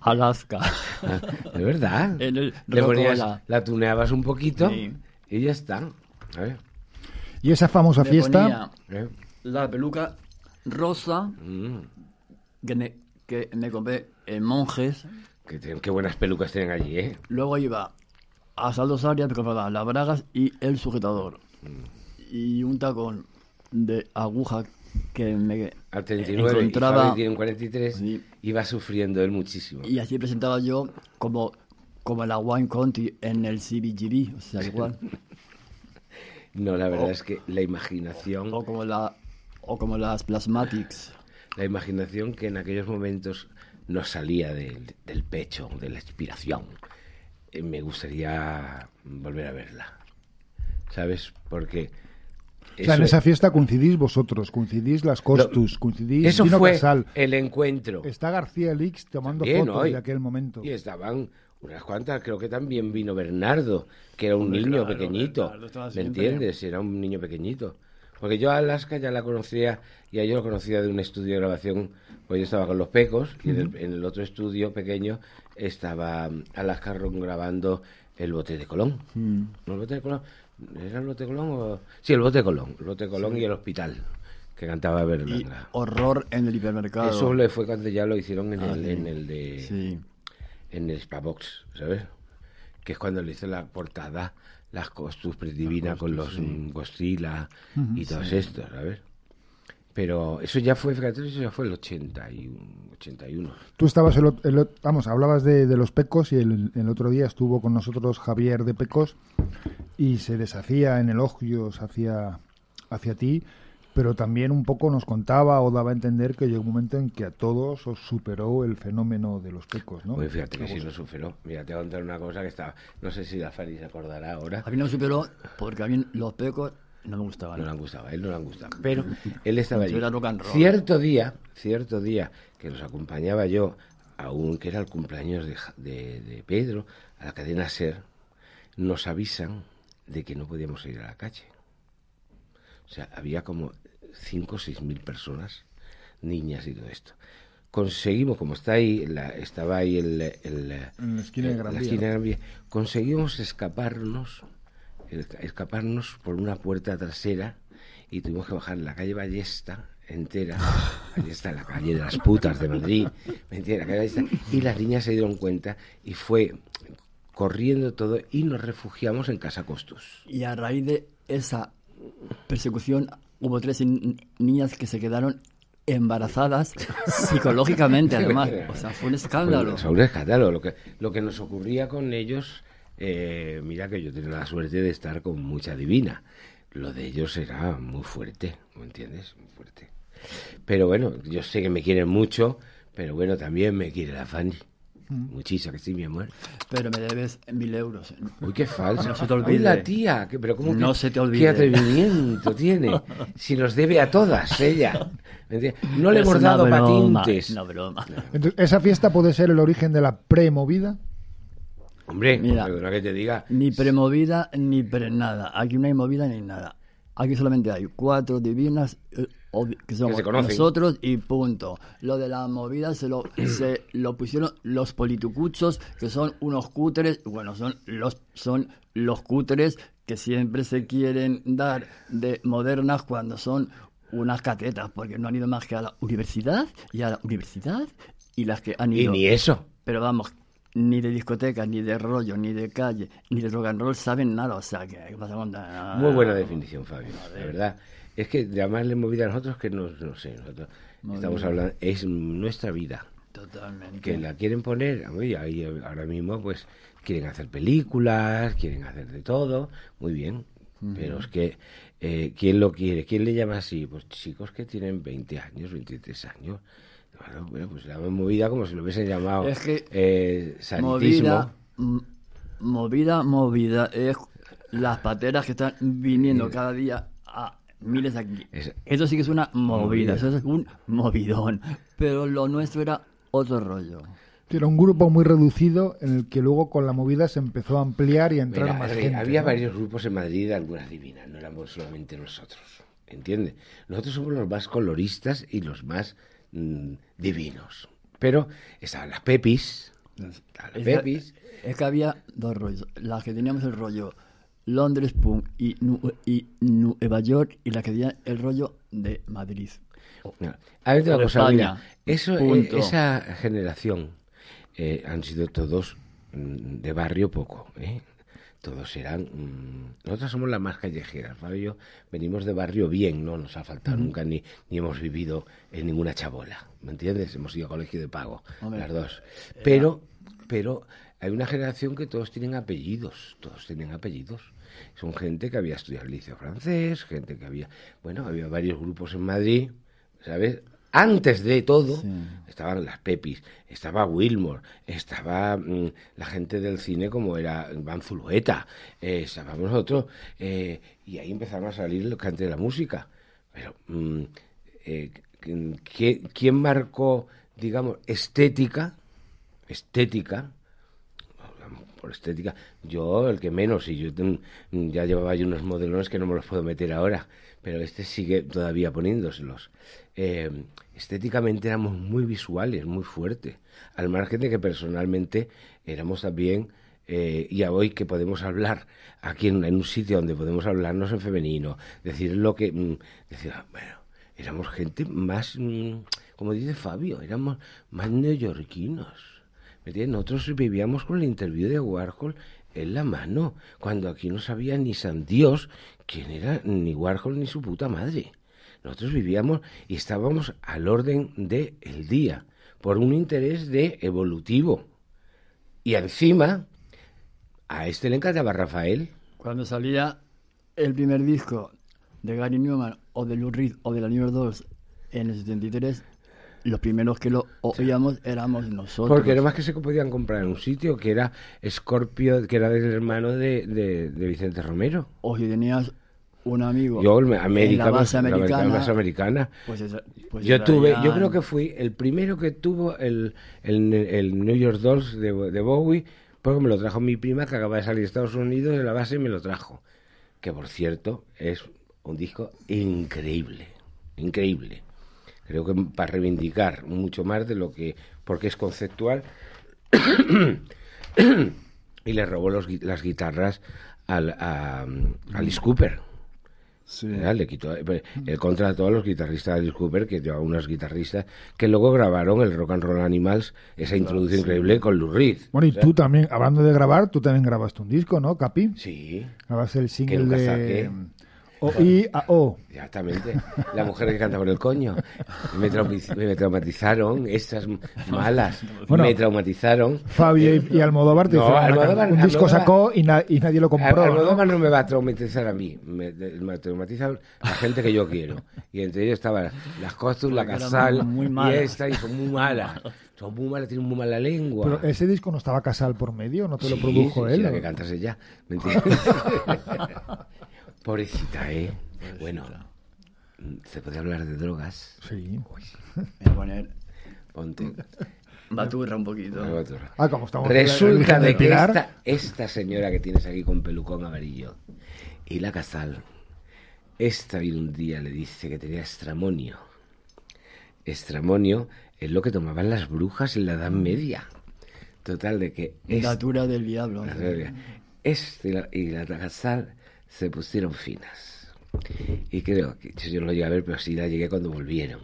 Alaska. De verdad. En el Le ponías, Rocola. la tuneabas un poquito Sí. y ya está. A ver. Y esa famosa Me fiesta... ponía ¿eh? la peluca rosa Mm, que me, que me compré en Monjes. qué, qué buenas pelucas tienen allí, ¿eh? Luego iba a Saldos Arias, me compraba las bragas y el sujetador. Y un tacón de aguja que me Al 39 y encontraba. Fabi tiene un 43 Sí. iba sufriendo él muchísimo. Y así presentaba yo como, como la Wine Conti en el CBGB, o sea, igual. No, la verdad O- es que la imaginación, o como la o como las Plasmatics. la imaginación que en aquellos momentos nos salía del, del pecho, de la inspiración, eh, me gustaría volver a verla. ¿Sabes? Porque... O sea, en esa fiesta coincidís vosotros, coincidís las Costus, coincidís Eso Dino fue Casal. el encuentro. Está García Lix tomando También, fotos de aquel momento. Y estaban unas cuantas, creo que también vino Bernardo, que era un Hombre, niño claro, pequeñito. ¿Me entiendes? Era un niño pequeñito. Porque yo a Alaska ya la conocía, y a yo lo conocía de un estudio de grabación, pues yo estaba con los pecos, y en, el, en el otro estudio pequeño estaba mm, Alaska Ron grabando El Bote de Colón. Mm. ¿No, el Bote de Colón? ¿Era el Bote de Colón o...? Sí, el Bote de Colón. El Bote de Colón y el Hospital, que cantaba Y Berlanga. horror en el hipermercado. Eso le fue cuando ya lo hicieron en, Ah, el, sí. en el de Sí. En el Spabox, ¿sabes? Que es cuando le hizo la portada las Costus Divina con los mm, Godzilla y todos estos, ¿sabes? Pero eso ya fue, fíjate, eso ya fue el 81. 81. Tú estabas, el, el vamos, hablabas de, de los Pecos y el, el otro día estuvo con nosotros Javier de Pecos y se deshacía en elogios hacia, hacia ti, pero también un poco nos contaba o daba a entender que llegó un momento en que a todos os superó el fenómeno de los Pecos, ¿no? Pues fíjate que sí lo superó. Mira, te voy a contar una cosa que estaba... No sé si la Fari se acordará ahora. A mí no me superó porque a mí los pecos no me gustaban. No le han gustado, a él no le han gustado. Pero él estaba allí. Cierto día, cierto día, que los acompañaba yo a un que era el cumpleaños de, Ja- de, de Pedro, a la cadena Ser, nos avisan de que no podíamos ir a la calle. O sea, había como 5 o 6 mil personas, niñas y todo esto. Conseguimos, como está ahí, la- estaba ahí el, el- En la esquina de Gran la esquina de. Gran Vía, conseguimos escaparnos, el- escaparnos por una puerta trasera y tuvimos que bajar la calle Ballesta entera, Ballesta, la calle de las putas de Madrid, ¿me entiendes? La calle Ballesta, y las niñas se dieron cuenta y fue corriendo todo y nos refugiamos en Casa Costus. Y a raíz de esa persecución hubo tres ni- niñas que se quedaron embarazadas psicológicamente, además. O sea, fue un escándalo. Pues, un escándalo. Lo que, lo que nos ocurría con ellos, eh, mira que yo tenía la suerte de estar con mucha divina. Lo de ellos era muy fuerte, ¿me entiendes? Muy fuerte. Pero bueno, yo sé que me quieren mucho, pero bueno, también me quiere la Fanny. Muchísimo, que sí, mi amor. Pero me debes mil euros. Uy, qué falso. No se te Uy, olvide. la tía, que- pero cómo que- No se te olvide. qué atrevimiento tiene. Si nos debe a todas, ella. No le Es hemos dado broma, patentes. Una broma. Entonces, ¿esa fiesta puede ser el origen de la premovida? Hombre, Mira. perdona que te diga. Ni premovida ni pre nada. Aquí no hay movida ni nada. Aquí solamente hay cuatro divinas eh, que somos se conocen. nosotros y punto. Lo de la movida se lo, se lo pusieron los politicuchos, que son unos cúteres, bueno, son los, son los cúteres que siempre se quieren dar de modernas cuando son unas catetas, porque no han ido más que a la universidad y a la universidad y las que han Y ido ni eso. pero vamos, ni de discoteca, ni de rollo, ni de calle, ni de rock and roll saben nada. O sea, que ¿qué pasa con nada? Muy buena definición, Fabio. La verdad. Es que llamarle movida a nosotros, que no, no sé, nosotros estamos hablando, es nuestra vida. Totalmente. Que la quieren poner, ahí ahora mismo, pues quieren hacer películas, quieren hacer de todo, muy bien. Pero es que, eh, ¿quién lo quiere? ¿Quién le llama así? Pues chicos que tienen 20 años, 23 años. Bueno, bueno, pues la movida como si lo hubiesen llamado Es que eh. Movida, movida, movida. Es las pateras que están viniendo cada día a miles aquí. Es- Eso sí que es una movida, Movida. eso es un movidón. Pero lo nuestro era otro rollo. Era un grupo muy reducido en el que luego con la movida se empezó a ampliar y a entrar Mira, más Adri, gente. había ¿no? varios grupos en Madrid de algunas divinas, no éramos solamente nosotros, ¿entiendes? Nosotros somos los más coloristas y los más mm, divinos. Pero estaban las Pepis, estaban las Es, Pepis, es que había dos rollos. La que teníamos el rollo Londres Punk y, y Nueva York y la que tenía el rollo de Madrid. No. A ver, una cosa, España. mira, eso, eh, esa generación eh, han sido todos mm, de barrio poco, ¿eh? Todos eran... mm, nosotros somos las más callejeras, Fabio. Venimos de barrio bien, no nos ha faltado nunca, ni, ni hemos vivido en ninguna chabola, ¿me entiendes? Hemos ido a colegio de pago, Hombre, las dos. Pero, pero hay una generación que todos tienen apellidos, todos tienen apellidos. Son gente que había estudiado el liceo francés, gente que había... Bueno, había varios grupos en Madrid, ¿sabes? Antes de todo, estaban las Pepis, estaba Wilmore, estaba mm, la gente del cine como era Van Zulueta, eh, estábamos nosotros, eh, y ahí empezaron a salir los cantes de la música. Pero, mm, eh, ¿qué- ¿quién marcó, digamos, estética? Estética, por estética, yo el que menos, y yo ten- ya llevaba yo unos modelones que no me los puedo meter ahora, pero este sigue todavía poniéndoselos. Eh, estéticamente éramos muy visuales, muy fuertes, al margen de que personalmente éramos también, eh, y a hoy que podemos hablar aquí en, un sitio donde podemos hablarnos en femenino, decir lo que, mm, ah, bueno, éramos gente más, mm, como dice Fabio, éramos más neoyorquinos. Nosotros vivíamos con el interview de Warhol en la mano, cuando aquí no sabía ni San Dios quién era ni Warhol ni su puta madre. Nosotros vivíamos y estábamos al orden del el día, por un interés de evolutivo. Y encima, a este le encantaba Rafael. Cuando salía el primer disco de Gary Newman o de Lou Reed o de la New York Dolls en el 73, los primeros que lo oíamos éramos nosotros. Porque era más que se podían comprar en un sitio que era Scorpio, que era del hermano de, de- de Vicente Romero. O si tenías un amigo Yo, el en América, la base la americana, base americana. pues, esa- pues yo tuve, yo creo que fui el primero que tuvo el, el, el New York Dolls de, de Bowie, porque me lo trajo mi prima que acaba de salir de Estados Unidos de la base y me lo trajo. Que por cierto es un disco increíble, increíble. Creo que para reivindicar mucho más de lo que, porque es conceptual, y le robó los las guitarras al, a, a Alice Cooper. Sí. Le quitó, eh, él contrató a los guitarristas de Alice Cooper, que llevaba unos guitarristas que luego grabaron el Rock and Roll Animals, esa introducción increíble con Lou Reed. Bueno, y O sea, tú también, hablando de grabar, tú también grabaste un disco, ¿no, Capi? Sí, Grabaste el single nunca de saqué. O I A O. exactamente. La mujer que canta por el coño. Me, traumatiz- me traumatizaron, estas malas. Bueno. me traumatizaron. Fabio y, y Almodóvar te No, una Almodóvar- un disco sacó y, na- y nadie lo compró. ¿no? Almodóvar no me va a traumatizar a mí, me, me traumatiza la gente que yo quiero. Y entre ellos estaban las Costus, la Casal muy y malas. esta, y son muy malas. Son muy malas, tienen muy mala lengua. Pero ese disco no estaba Casal por medio, no te lo Sí, produjo sí, él. sí, ¿no? que cantas ella. ¿Me entiendes? Pobrecita, ¿eh? Bueno, ¿se puede hablar de drogas? Sí. Voy a poner Ponte. baturra un poquito. droga. Ah, como estamos Resulta de que esta, esta señora que tienes aquí con pelucón amarillo y la casal, esta vino un día le dice que tenía estramonio. Estramonio es lo que tomaban las brujas en la Edad Media. Total, de que es- Datura del diablo. Este y la, y la casal se pusieron finas. Y creo que yo no lo llegué a ver, pero sí la llegué cuando volvieron.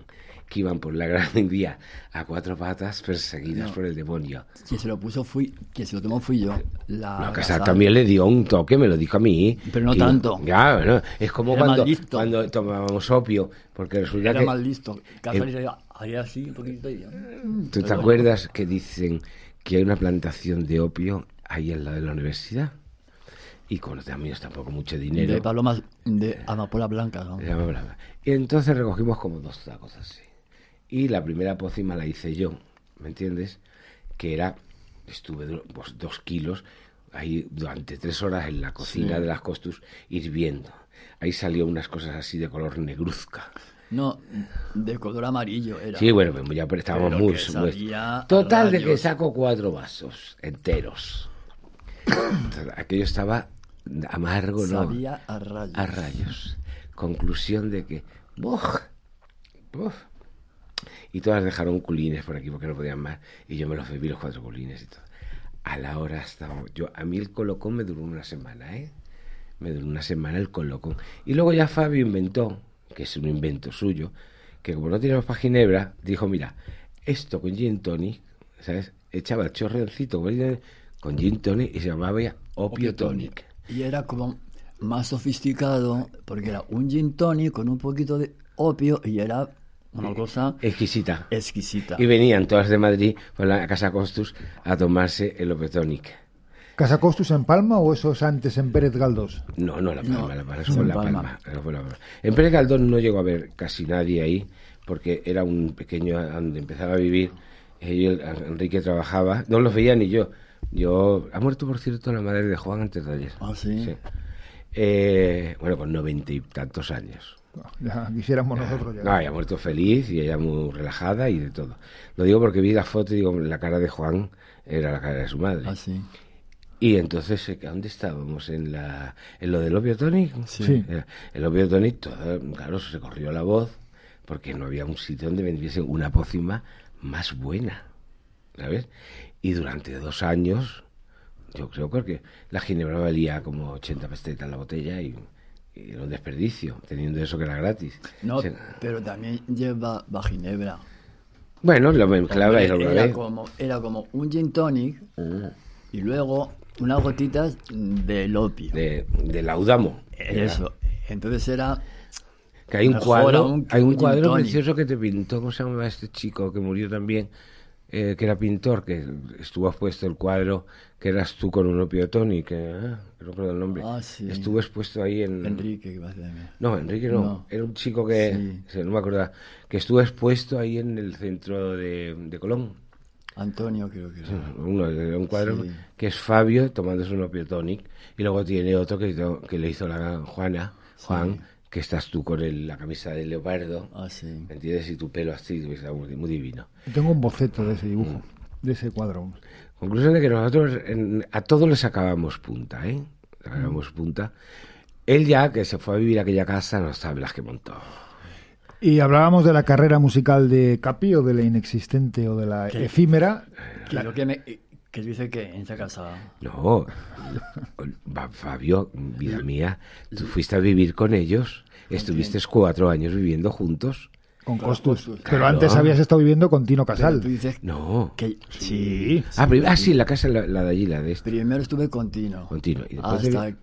Que iban por la gran vía a cuatro patas perseguidas No. por el demonio. Quien se lo puso fui, quien se lo tomó fui yo. La La Casal. también le dio un toque, me lo dijo a mí. Pero no tanto. Ya, bueno, es como Era cuando, cuando tomábamos opio, porque resulta Era que... más listo. El- haría- así un poquito y ya. ¿Tú te acuerdas que dicen que hay una plantación de opio ahí al lado de la universidad? Y con los amigos tampoco mucho dinero. De palomas de amapola blanca, ¿no? Se llama Brava. Y entonces recogimos como dos tacos así. Y la primera pócima la hice yo, ¿me entiendes? Que era, estuve pues, dos kilos ahí durante tres horas en la cocina Sí. de las costus hirviendo. Ahí salió unas cosas así de color negruzca. No, de color amarillo era. Sí, bueno, pues ya estábamos Pero muy... muy- Total de que saco cuatro vasos enteros. Entonces, Aquello estaba amargo, ¿no? Sabía a rayos. a rayos. Conclusión de que, ¡buf! ¡buf! Y todas dejaron culines por aquí porque no podían más. Y yo me los bebí los cuatro culines y todo. A la hora estaba. Yo, a mí el colocón me duró una semana, ¿eh? Me duró una semana el colocón. Y luego ya Fabio inventó, que es un invento suyo, que como no teníamos para Ginebra, dijo: Mira, esto con gin tonic, ¿sabes? Echaba el chorreoncito con gin tonic y se llamaba ya opio tonic. Y era como más sofisticado, porque era un gin tonic con un poquito de opio y era una cosa Exquisita. exquisita. Y venían todas de Madrid por la Casa Costus a tomarse el Opetonic. ¿Casa Costus en Palma o eso es antes en Pérez Galdós? No, no, La Palma, No, La Palma, eso en La Palma. Palma. eso fue La Palma. En Pérez Galdón no llegó a ver casi nadie ahí, porque era un pequeño donde empezaba a vivir. Y Enrique trabajaba, no los veía ni yo. Yo, ha muerto por cierto la madre de Juan antes de ayer. Ah, ¿sí? Eh, bueno, con noventa y tantos años. Ya quisiéramos nosotros ya. No, ella ha muerto feliz y ella muy relajada y de todo. Lo digo porque vi la foto y digo, la cara de Juan era la cara de su madre. Ah, sí. Y entonces, eh, ¿dónde estábamos? ¿En, la, en lo del opio tonic? Sí. Eh, El opio tonic, todo, claro, se corrió la voz porque no había un sitio donde vendiese una pócima más buena, ¿sabes? Y durante dos años, yo creo que la ginebra valía como 80 pesetas la botella y, y era un desperdicio, teniendo eso que era gratis. No, pero también lleva ginebra. bueno, lo mezclaba y lo era, como, era como un gin tonic Mm, y luego unas gotitas del opio. De, de laudamo. Eso. Entonces era Que hay un cuadro, hay un cuadro precioso que te pintó, ¿cómo se llama este chico que murió también? Eh, que era pintor, que estuvo expuesto el cuadro, que eras tú con un opio tonic, que ah, no recuerdo el nombre. Ah, sí. Estuvo expuesto ahí en... Enrique. No, Enrique no. No. Era un chico que, Sí. no me acuerdo, que estuvo expuesto ahí en el centro de, de Colón. Antonio, creo que era. Uno, de un cuadro Sí. que es Fabio tomándose un opio tonic y luego tiene otro que, que le hizo la Juana, Juan, que estás tú con el- la camisa de leopardo, Ah, sí. ¿me entiendes? Y tu pelo así, está muy, muy divino. Tengo un boceto de ese dibujo, Mm. de ese cuadro. Conclusión de que nosotros en- a todos le sacábamos punta, ¿eh? Le sacábamos punta. Él ya, que se fue a vivir a aquella casa, no sabe las que montó. Y hablábamos de la carrera musical de Capi o de la inexistente o de la ¿Qué? efímera. Que lo que me, Que dice que en esa casa. No, Fabio, vida mía, tú fuiste a vivir con ellos. Estuviste cuatro años viviendo juntos. Con Costus. Pero antes habías estado viviendo con Tino Pero Casal. tú dices No. que Sí. Ah, prim- ah, sí, la casa, la, la de allí, la de este. primero estuve con Tino. Con Tino, y después hasta, de-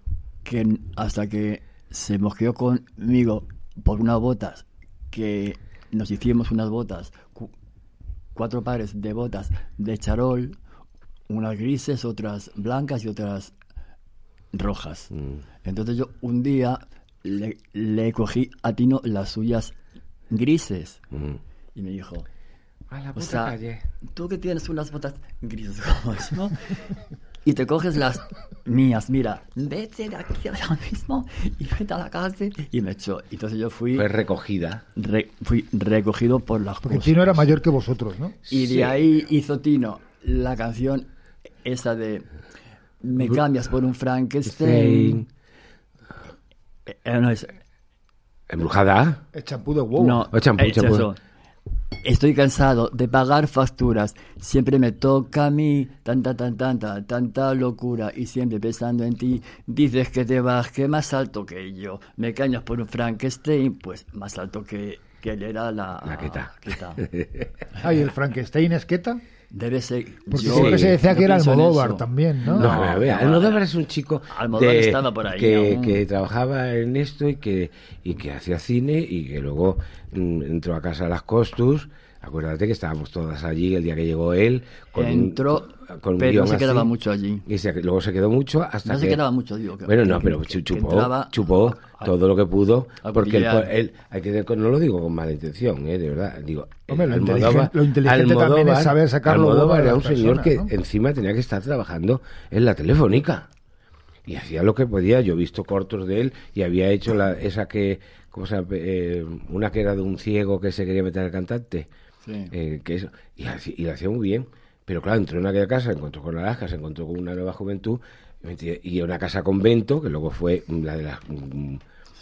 que, hasta que se mosqueó conmigo por unas botas que nos hicimos unas botas, cu- cuatro pares de botas de charol, unas grises, otras blancas y otras rojas. Mm. Entonces yo un día le, le cogí a Tino las suyas grises Mm. y me dijo, A la o puta sea, calle. tú que tienes unas botas grises como yo, y te coges las mías, mira, vete de aquí ahora mismo y vete a la cárcel y me echó. Entonces yo fui, Fue recogida. re- fui recogido por las Porque cosas. Tino era mayor que vosotros, ¿no? Y Sí. de ahí hizo Tino la canción esa de Me cambias por un Frankenstein. Eh, eh, no, es, Embrujada. El champú de huevo. no, champú, champú. eso. Estoy cansado de pagar facturas. Siempre me toca a mí tanta, tan, tanta, tanta locura. Y siempre pensando en ti, dices que te vas, que más alto que yo. Me cañas por un Frankenstein, pues más alto que, que él era la, La Queta. Queta. Ah, ¿y el Frankenstein es Queta? Debe ser. Porque yo- siempre se decía que era Almodóvar también, ¿no? No, a ver, no, Almodóvar es un chico Almodóvar de- estaba por ahí que, aún. que trabajaba en esto y que, y que hacía cine y que luego mm, entró a casa a las Costus. Acuérdate que estábamos todas allí el día que llegó él. Con un- Entró, con un pero no se así. quedaba mucho allí. Y se- luego se quedó mucho hasta No que... se quedaba mucho, digo. que- Bueno, no, pero que- chu- que chupó, entraba chupó a- todo lo que pudo, a porque él, él- hay que, no lo digo con mala intención, eh, de verdad, digo, Hombre, lo Almodóvar- lo inteligente también es saber sacar lo Almodóvar era un señor que ¿no? encima tenía que estar trabajando en la telefónica y hacía lo que podía, yo he visto cortos de él y había hecho la, esa que, ¿cómo se llama? Eh, una que era de un ciego que se quería meter al cantante, Sí. eh, que eso, y, lo hacía muy bien. Pero claro, entró en aquella casa, se encontró con Alaska, se encontró con una nueva juventud, ¿me y una casa convento, que luego fue mm, la de las... mm,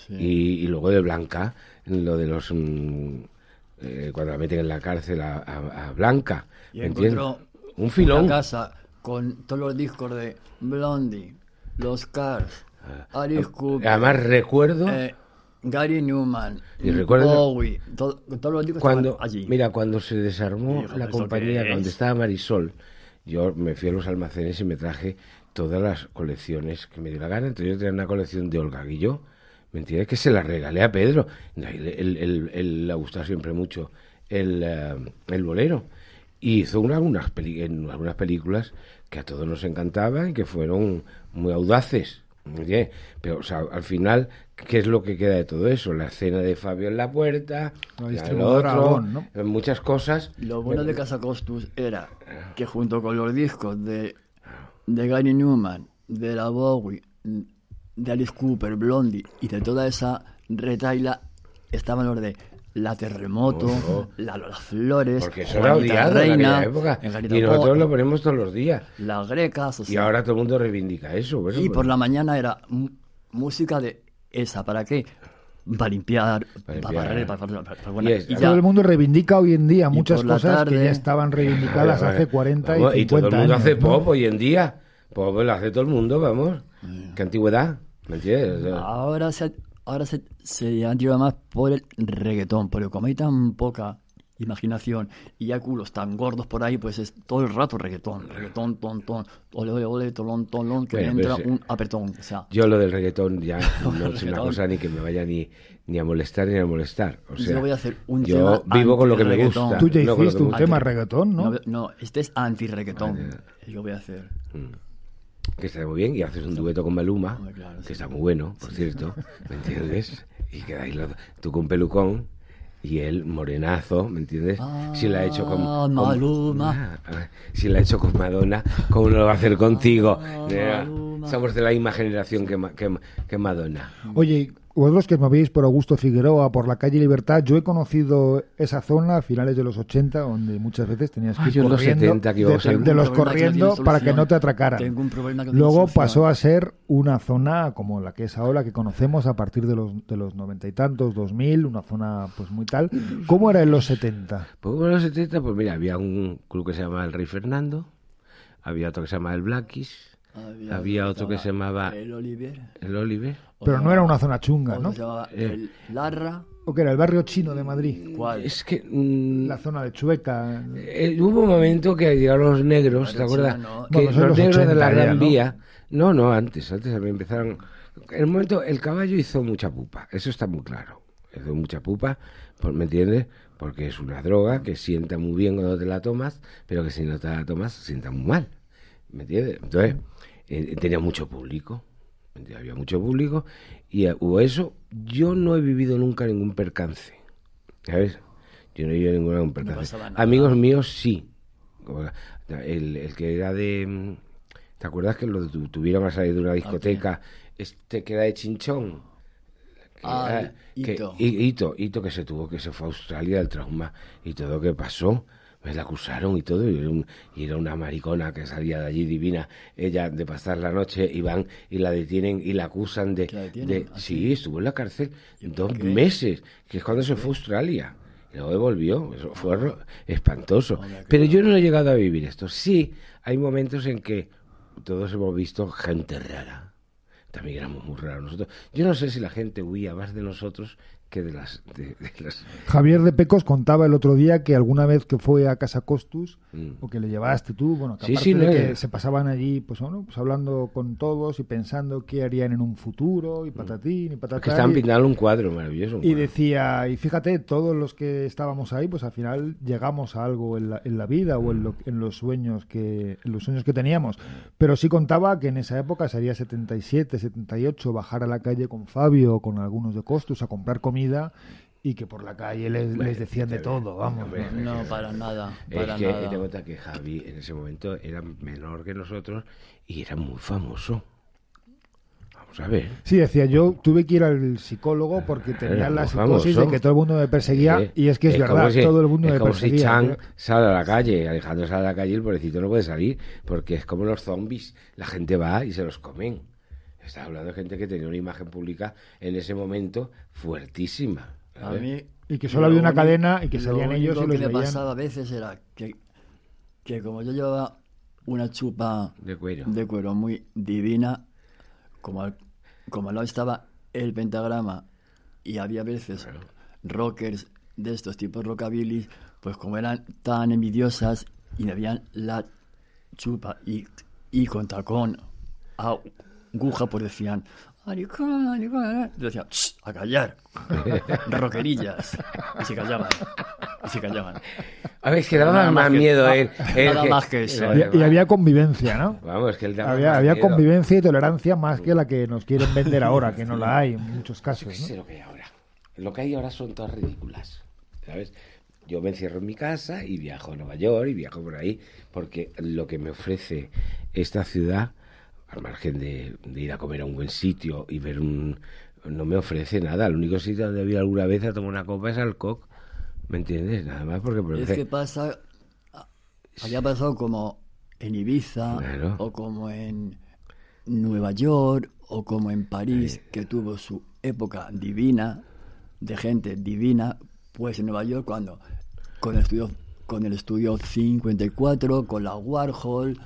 y, y luego de Blanca, lo de los... mm, eh, cuando la meten en la cárcel a, a- a Blanca, Y encontró Un filón. Una casa con todos los discos de Blondie, Los Cars, Alice Cooper, Ah. Además recuerdo... eh, Gary Newman, Y Bowie, todo- todos los discos cuando allí. mira cuando se desarmó Dijo, la ¿esto compañía cuando es? estaba Marisol yo me fui a los almacenes y me traje todas las colecciones que me dio la gana entonces yo tenía una colección de Olga Guilló ¿me entiendes? que se la regalé a Pedro él, le ha gustado siempre mucho el, eh, el bolero y hizo una- algunas, peli- en algunas películas que a todos nos encantaban y que fueron muy audaces ¿me entiendes? pero o sea, al final ¿qué es lo que queda de todo eso? la escena de Fabio en la puerta La otro, eh, muchas cosas. Lo bueno de Casa Costus era que junto con los discos de, de Gary Newman, de la Bowie, de Alice Cooper, Blondie y de toda esa retaila estaban los de La Terremoto. La Lola Flores, porque eso era odiado Reina, en época y nosotros lo ponemos todos los días. Las Grecas, o y ahora todo el mundo reivindica eso bueno, y pues- por la mañana era música de esa, ¿para qué? Para limpiar, Para para, limpiar. barrer, para, para- para- para- Y Todo el mundo reivindica hoy en día muchas cosas que tarde- ya estaban reivindicadas Vale, hace vale. 40 Vamos, y 50 y todo el mundo años. hace ¿no? pop hoy en día pop lo hace todo el mundo vamos qué antigüedad ¿me entiendes? Ahora se, ahora se, se más por el reggaetón, pero como hay tan poca imaginación y hay culos tan gordos por ahí, pues es todo el rato reggaetón, reggaetón, ton, ton, ole, ole, ole, tolón, tolón, que Bueno, entra sí. un apretón. O sea, yo lo del reggaetón ya no es una cosa ni que me vaya ni, ni a molestar ni a molestar o Yo sea voy a hacer un yo tema vivo con lo que me gusta Tú ya no hiciste un gusta. tema reggaetón, ¿no? no, no, este es anti-reggaetón. Yo voy a hacer. que está muy bien y haces un dueto con Maluma claro, que sí. está muy bueno por cierto ¿me entiendes? y quedáis tú con pelucón y él morenazo ¿me entiendes? si la ha hecho con, Ah, con- Maluma. Ah, si la ha hecho con Madonna ¿cómo no lo va a hacer contigo? Ah, somos de la misma generación que, Ma- que, que Madonna Oye, vosotros que os movéis por Augusto Figueroa, por la calle Libertad, yo he conocido esa zona a finales de los 80, donde muchas veces tenías que ir yo en los corriendo, 70 que de, al- de los que corriendo tiene para que no te atracaran. 'Tengo un problema que Luego pasó a ser una zona como la que es ahora, que conocemos a partir de los de los noventa y tantos, 2000, una zona pues muy tal. ¿Cómo era en los 70? Pues en los 70, pues mira, había un club que se llamaba El Rey Fernando, había otro que se llamaba el Blackies, había, otro que se llamaba El Oliver. el Oliver. Pero no era una zona chunga, ¿no? se llamaba Eh. el Larra. ¿O que era el barrio chino de Madrid? ¿Cuál? Es que mm, La zona de Chueca. eh, hubo un momento que llegaron los negros, ¿te acuerdas? No. Que Bueno, los los negros de 80 la Gran ¿no? Vía. No, no, antes, antes empezaron. En el momento, el caballo hizo mucha pupa, eso está muy claro. Hizo mucha pupa, por- ¿me entiendes? Porque es una droga que sienta muy bien cuando te la tomas, pero que si no te la tomas, sienta muy mal. ¿Me entiendes? Entonces, eh, tenía mucho público. Había mucho público y eh, hubo eso. Yo no he vivido nunca ningún percance. ¿Sabes? Yo no he vivido ningún percance. Amigos míos sí. El, el que era de. mm, ¿Te acuerdas que lo tu- tuvieron a salir de una discoteca? Este que era de Chinchón. Que Ah, era- que- Ito. I- Ito, Ito que se tuvo, que se fue a Australia del trauma y todo lo que pasó. Me la acusaron y todo, y era, un- y era una maricona que salía de allí divina. Ella de pasar la noche y van y la detienen y la acusan de. ¿Ah, sí, estuvo en la cárcel dos qué? meses, que es cuando se fue a Australia. Y luego volvió, eso fue espantoso. Pero yo no he llegado a vivir esto. Sí, hay momentos en que todos hemos visto gente rara. También éramos muy raros nosotros. Yo no sé si la gente huía más de nosotros que de las... de- de las- Javier de Pecos contaba el otro día que alguna vez que fue a Casa Costus, Mm. o que le llevaste tú, bueno, que Sí, aparte sí, de no, que se pasaban allí, pues bueno, pues hablando con todos y pensando qué harían en un futuro, y patatín, y patatán. Mm. que estaban pintando un cuadro maravilloso. un Y cuadro. decía, y fíjate, todos los que estábamos ahí, pues al final llegamos a algo en la, en la vida o en, lo- en los sueños que en los sueños que teníamos. Pero sí contaba que en esa época sería 77, 78, bajar a la calle con Fabio o con algunos de Costus a comprar comida y que por la calle les, les decían de todo, vamos. hombre, ¿no? No, para nada. Es Para que nada. te cuenta que Javi en ese momento era menor que nosotros y era muy famoso. Vamos a ver. Sí, decía, yo tuve que ir al psicólogo porque tenía Era la psicosis famoso. de que todo el mundo me perseguía Eh, y es que es, verdad, si- todo el mundo es me como si perseguía. Chan ¿eh? sale a la calle, Alejandro sale a la calle y el pobrecito no puede salir porque es como los zombies. La gente va y se los comen. Estaba hablando de gente que tenía una imagen pública en ese momento fuertísima. A ¿sabes? mí. Y que solo había una único- cadena y que lo salían ellos y los que me veían. pasaba a veces era que, que como yo llevaba una chupa De cuero. de cuero muy divina, como al, como al lado estaba el pentagrama y había veces rockers de estos tipos rockabilly, pues como eran tan envidiosas y me veían la chupa y, y con tacón a aguja, pues decían, "Maricón, maricón", yo decía, "Shh, a callar, rockerillas, y se callaban, y se callaban. A ver, es que daba más, más que- miedo ah, él. nada más que eso. Y, y había convivencia, ¿no? Vamos, que él daba Había, más había miedo. convivencia y tolerancia más que la que nos quieren vender ahora, que no la hay en muchos casos. qué sé ¿no? lo que hay ahora. Lo que hay ahora son todas ridículas. ¿Sabes? Yo me encierro en mi casa y viajo a Nueva York y viajo por ahí porque lo que me ofrece esta ciudad, al margen de, de ir a comer a un buen sitio y ver un... No me ofrece nada. El único sitio donde ido alguna vez a tomar una copa es Alcoc. ¿Me entiendes? Nada más porque... por Es que pasa, había pasado como en Ibiza Claro. o como en Nueva York o como en París, que tuvo su época divina, de gente divina, pues en Nueva York cuando con el estudio con el estudio 54, con la Warhol,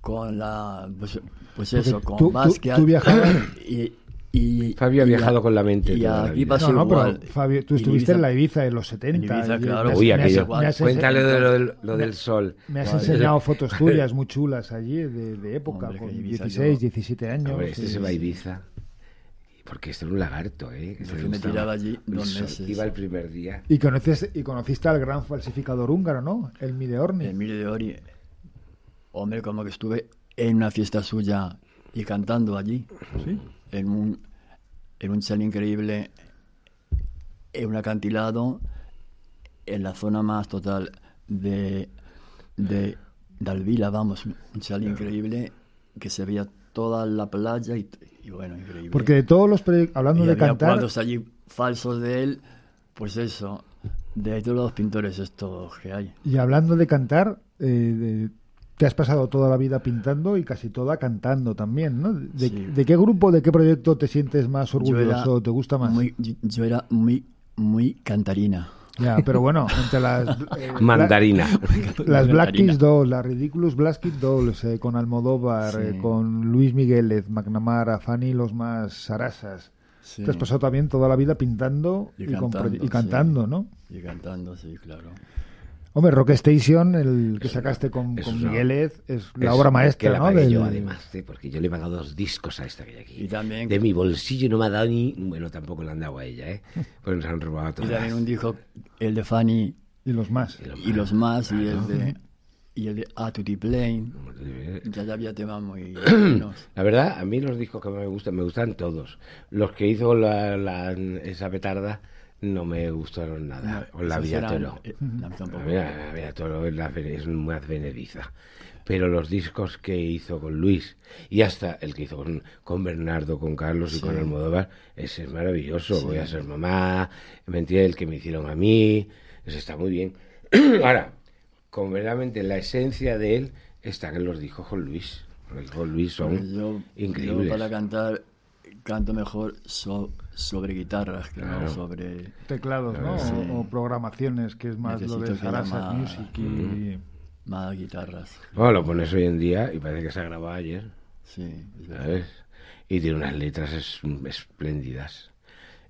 con la pues, pues eso, Porque con tú- tú- Basquiat tú viajabas- y, y- Fabio ha y viajado a- con la mente y aquí pasó No, no, pero. Fabio, tú estuviste Ibiza- en la Ibiza en los 70. Ibiza, claro. Uy, aquello. Cuéntale de lo, del- lo del sol. Me has Vale. enseñado fotos tuyas muy chulas allí de, de época, Hombre, que con Ibiza 16, yo- 17 años. Hombre, este sí, se va a. Ibiza. Porque este era un lagarto, ¿eh? Que Yo que me gustaba tiraba allí el dos meses. Iba el primer día. Y, conoces, y conociste al gran falsificador húngaro, ¿no? El Mideorni. Emilio de Ori, hombre, como que estuve en una fiesta suya y cantando allí, en un, en un chalet increíble, en un acantilado, en la zona más total de, de, de Alvila, vamos, un chalet increíble que se veía toda la playa y, y bueno, increíble. Porque de todos los hablando y de había cantar, cuadros allí falsos de él, pues eso, de todos los pintores estos que hay. y hablando de cantar, eh, de- te has pasado toda la vida pintando y casi toda cantando también, ¿no? ¿De, Sí. de qué grupo, de qué proyecto te sientes más orgulloso, te gusta más? Muy, yo, yo era muy, muy cantarina. Ya, pero bueno, entre las... eh, Mandarina. Las Black. Kids Dolls, las Ridiculous Black Kids Dolls, eh, con Almodóvar, Sí. eh, con Luis Migueles, McNamara, Fanny, los más sarasas. Sí. Te has pasado también toda la vida pintando y, cantando, proye- y cantando, sí. ¿no? Y cantando, sí, claro. Hombre, Rock Station, el que sacaste con, eso con es una- Migueles, es la Es obra Que maestra, la ¿no? pagué yo, Del- además, ¿eh? porque yo le he pagado dos discos a esta que hay aquí. Y también- De mi bolsillo no me ha dado ni... Bueno, tampoco le han dado a ella, ¿eh? Pues nos han robado Y todas. también un disco, el de Fanny Y los más. Y lo y los más, y el Claro. de, y el de A Plane. Como tú dices. Ya, ya había temas muy. La verdad, a mí los discos que me gustan, me gustan todos. Los que hizo la, la- esa petarda no me gustaron nada. o la Vía Toro. eh, no. La Vía, Toro es, la, es más venediza. Pero los discos que hizo con Luis y hasta el que hizo con, con Bernardo, con Carlos y con Almodóvar, ese es maravilloso. Voy a ser mamá, ¿me entiendes? El que me hicieron a mí, ese está muy bien. Ahora, con verdaderamente la esencia de él están en los discos con Luis. Los discos con Luis son yo, increíbles. yo para cantar canto mejor so- sobre guitarras que Claro. no sobre... Teclados, ¿no? Sí. O, o programaciones, que es más lo de Sarasa Music y... Más guitarras. Bueno, lo pones hoy en día y parece que se ha grabado ayer, Sí. ¿sabes? Y tiene unas letras es- espléndidas.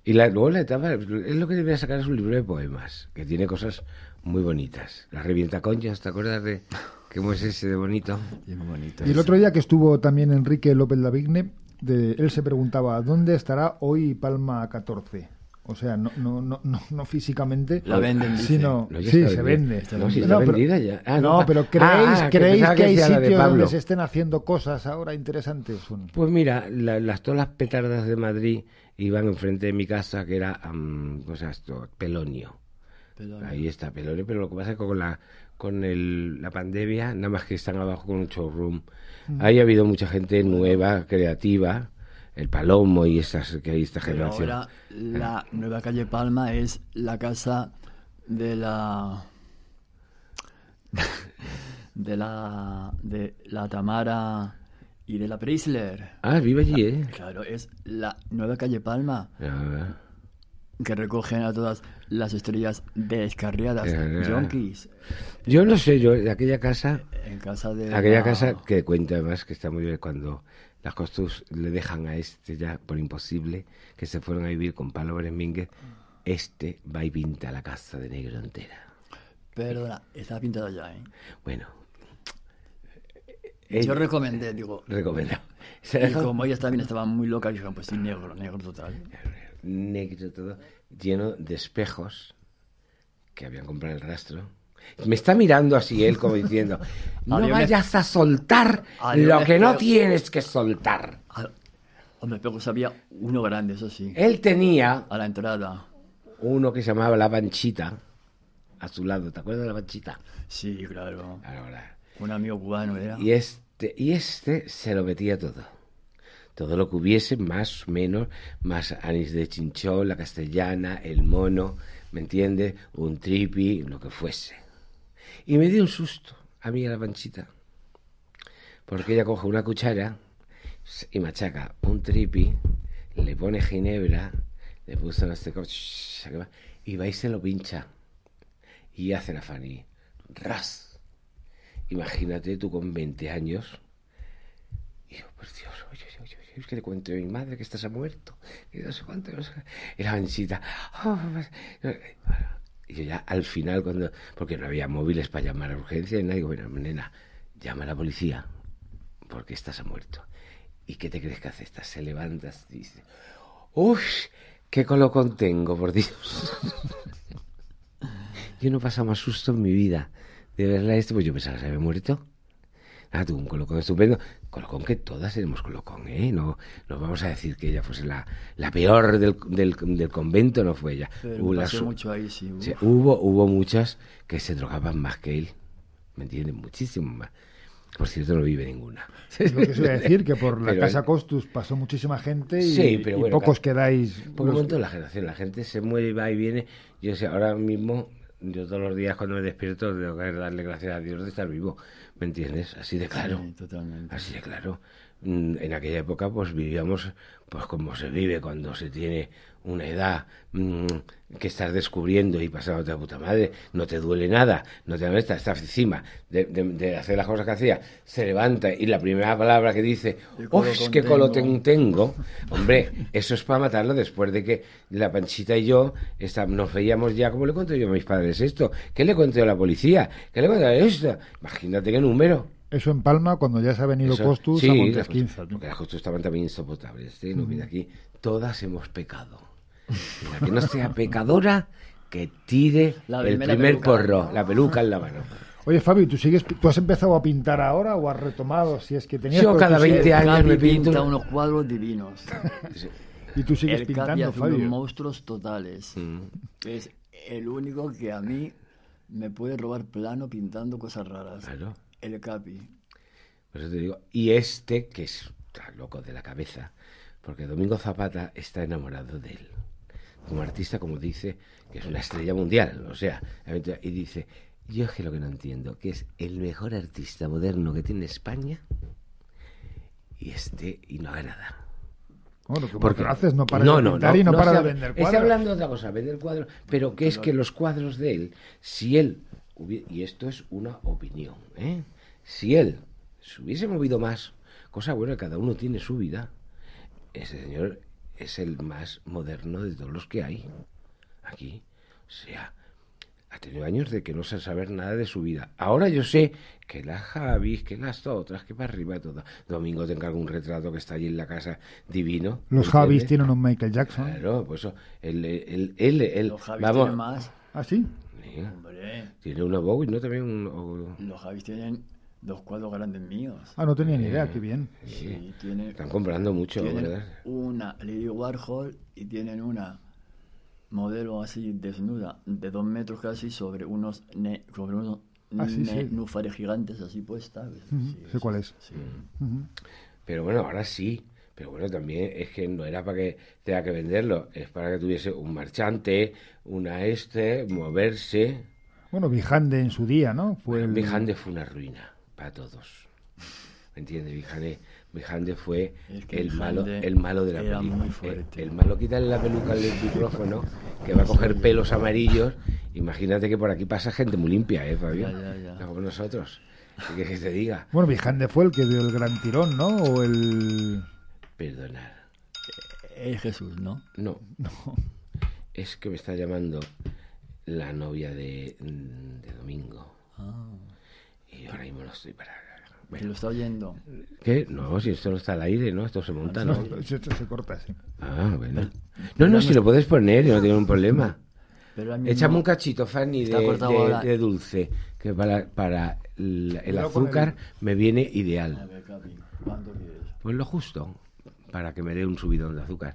Y la, luego la etapa, es lo que debería sacar es un libro de poemas, que tiene cosas muy bonitas. La revienta conchas, ¿te acuerdas de cómo es ese de bonito? Y muy bonito. Y el otro día que estuvo también Enrique López Lavigne, de, él se preguntaba, ¿dónde estará hoy Palma 14? O sea, no, no, no, no, no físicamente, La venden, sino... Sí, se vende. No, sí está No, pero- vendida ya. Ah, no, no, pero ¿creéis, ah, que ¿creéis que, que hay sitios donde se estén haciendo cosas ahora interesantes? Pues mira, la- las todas las petardas de Madrid iban enfrente de mi casa, que era, Pelonio. Pelonio. Ahí está Pelonio, pero lo que pasa es que con la con el, la pandemia, nada más que están abajo con un showroom. Ahí ha habido mucha gente nueva, creativa, el Palomo y esas que hay esta Pero generación. ahora la nueva calle Palma es la casa de la de la de la Tamara y de la Prisler. Ah, vive allí, ¿eh? Claro, es la nueva calle Palma Ah, que recogen a todas las estrellas descarriadas, yonkis, Yo no sé, yo de aquella casa, en casa de aquella la- casa que cuenta además que está muy bien cuando las costus le dejan a este ya por imposible que se fueron a vivir con Pablo Beremínguez, este va y pinta la casa de negro entera. Perdona, está pintada ya, ¿eh? Bueno. Yo recomendé, digo, Recomendado. y como ellas también estaban muy locas, dijeron, pues sí, negro, negro total. negro todo, lleno de espejos que habían comprado el rastro. Me está mirando así él como diciendo, no Había un vayas a soltar Había lo un que no espejo. tienes que soltar. Ah, Hombre, pero había uno grande, eso sí, Él tenía a la entrada. uno que se llamaba La Panchita a su lado, ¿te acuerdas de La Panchita? Sí, claro. Ahora. Un amigo cubano era. Y este, y este se lo metía todo. Todo lo que hubiese, más o menos, más anís de chinchón, la castellana, el mono, ¿me entiendes? Un tripi, lo que fuese. Y me dio un susto a mí a la panchita. Porque ella coge una cuchara y machaca un tripi, le pone ginebra, le puso no sé qué, y va y se lo pincha. Y hace la Fanny. ¡Ras! Imagínate tú con 20 años. Y yo, por Dios, oye, es que le cuento a mi madre que ha muerto. Y no sé cuánto. Y la manchita. "Oh, pues", y yo ya al final, cuando. Porque no había móviles para llamar a urgencia y nadie. Digo, bueno, nena, llama a la policía. Porque ha muerto. ¿Y qué te crees que hace? Esta se levanta y dice. ¡Uy! ¡Qué colocón tengo, por Dios! Yo no he pasado más susto en mi vida de verla este, pues yo pensaba que se había muerto. Ah, tuvo un colocón estupendo. Colocón que todas tenemos colocón, ¿eh? No, no vamos a decir que ella fuese la, la peor del, del, del convento, no fue ella. Pero Hubo, pasó mucho ahí, sí. hubo, hubo muchas que se drogaban más que él. ¿Me entienden? Muchísimo más. Por cierto, no vive ninguna. Es lo que decir, que por la Pero Casa Costus pasó muchísima gente y, Sí, pero y bueno, pocos quedáis. Por un momento la generación, la gente se mueve va y viene. Yo sé, ahora mismo, yo todos los días cuando me despierto tengo que darle gracias a Dios de estar vivo. ¿Me entiendes? Así de claro. Sí, totalmente. Así de claro. Mm, en aquella época pues vivíamos pues como se vive cuando se tiene una edad mm, que estás descubriendo y pasando de puta madre, no te duele nada, no te molesta, estás encima de, de- de hacer las cosas que hacía, se levanta y la primera palabra que dice, ¿Qué ¡oh, colotón qué tengo". colotón tengo! Hombre, eso es para matarlo después de que la Panchita y yo está- nos veíamos ya, como le cuento yo a mis padres esto? ¿Qué le cuento yo a la policía? ¿Qué le cuento a esto? Imagínate qué número. Eso en Palma, cuando ya se ha venido Eso- Costus sí, a las Montesquinza. cosas- porque las costas estaban también insoportables. ¿eh? No, mira aquí, todas hemos pecado. La que no sea pecadora, que tire La el primer peluca. porro, la peluca en la mano. Oye, Fabi, ¿tú, sigues, ¿tú has empezado a pintar ahora o has retomado? Si es que tenías... Yo cada tú sigues- 20 años me pinto- pinta unos cuadros divinos. Y tú sigues el pintando, hace unos Fabio. monstruos totales. Mm. Es el único que a mí me puede robar plano pintando cosas raras. Claro. El Capi. Por eso te digo, y este, que es está loco de la cabeza, porque Domingo Zapata está enamorado de él. Como artista, como dice, que es una estrella mundial, o sea, y dice, yo es que lo que no entiendo, que es el mejor artista moderno que tiene España, y este, y no haga nada. Bueno, que Porque lo haces, no para de pintar y no, para se de habla- vender Está cuadros. hablando de otra cosa, vender cuadros, pero que es que los cuadros de él, si él, y esto es una opinión, ¿eh? Si él se hubiese movido más, cosa buena, cada uno tiene su vida, ese señor es el más moderno de todos los que hay aquí. O sea, ha tenido años de que no sé saber nada de su vida. Ahora yo sé que las Javis, que las otras, que para arriba todo. Domingo te encargo un retrato que está allí en la casa divino. Los ¿me Javis tienen un Michael Jackson. Claro, pues eso, él, él, él, él- Los Javis vamos, tienen más. ¿Ah, sí? Tiene una Bowie, ¿no? También un... o- los Javis tienen dos cuadros grandes míos. Ah, no tenía ni idea, qué bien. Sí, tienen, Están comprando mucho, tienen ¿verdad? una Lady Warhol y tienen una modelo así desnuda de dos metros casi sobre unos ne- sobre unos Ah, sí, sí. nénufares gigantes así puestas. Ujú, Sí, sé cuál es. sí. Ujú. Pero bueno, ahora sí. Pero bueno, también es que no era para que tenga que venderlo, es para que tuviese un marchante, una este, moverse. Bueno, Vijande en su día, ¿no? Fue el... Vijande fue una ruina para todos. ¿Me entiendes? Vijande, Vijande fue Es que el malo, el malo de la era película. muy El, fuerte. el malo quítale la peluca al micrófono, que va a coger pelos amarillos. Imagínate que por aquí pasa gente muy limpia, ¿eh, Fabio? Ya, ya, ya. No como nosotros. ¿Qué que te diga? Bueno, Vijande fue el que dio el gran tirón, ¿no? O el... Perdonar. Es Jesús, ¿no? No. Es que me está llamando la novia de, de Domingo. Ah, Y ahora mismo no estoy para... que Bueno, lo está oyendo. ¿Qué? No, si esto no está al aire, ¿no? Esto se monta, ¿no? Se, se corta, sí. Ah, bueno. No, no, si lo puedes poner, no tengo un problema. Pero Échame un cachito, Fanny, de, de- dulce, que para, para el, azúcar me viene A ideal. ver, Capi, ¿cuánto quieres? Pues lo justo, para que me dé un subidón de azúcar.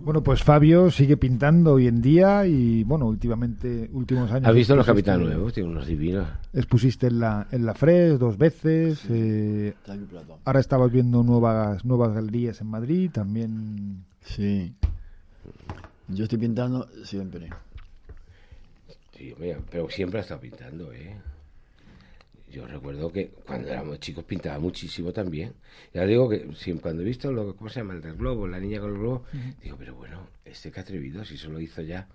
Bueno, pues Fabio sigue pintando hoy en día y, bueno, últimamente, últimos años... ¿Has visto los Capitán Nuevos? Tiene unos divinos. Expusiste en la, en la Fres dos veces. eh, aquí plato. ahora estabas viendo nuevas, nuevas galerías en Madrid, también... Sí. Yo estoy pintando siempre. Sí, mira, pero siempre ha estado pintando, ¿eh? Yo recuerdo que cuando éramos chicos pintaba muchísimo también. Ya digo que siempre, cuando he visto lo ¿cómo se llama? El del globo, la niña con el globo, digo, pero bueno, este que atrevido, si eso lo hizo ya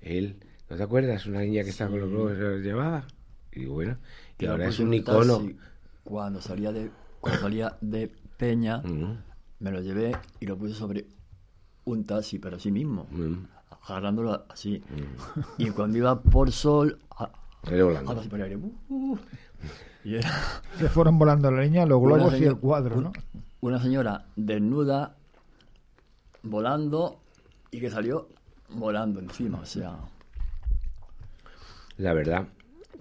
él. ¿No te acuerdas? Una niña que estaba con los globos se los llevaba. Y digo, bueno, y ahora es un icono. taxi Cuando salía de, cuando salía de Peña, Mm, me lo llevé y lo puse sobre un taxi, pero así mismo, mm. agarrándolo así. Y cuando iba por sol, a- Aire volando. ahora sí por el aire. uh, y era Se fueron volando la niña, los globos Una y el señora- cuadro, ¿no? una señora desnuda, volando, y que salió volando encima, o sea... La verdad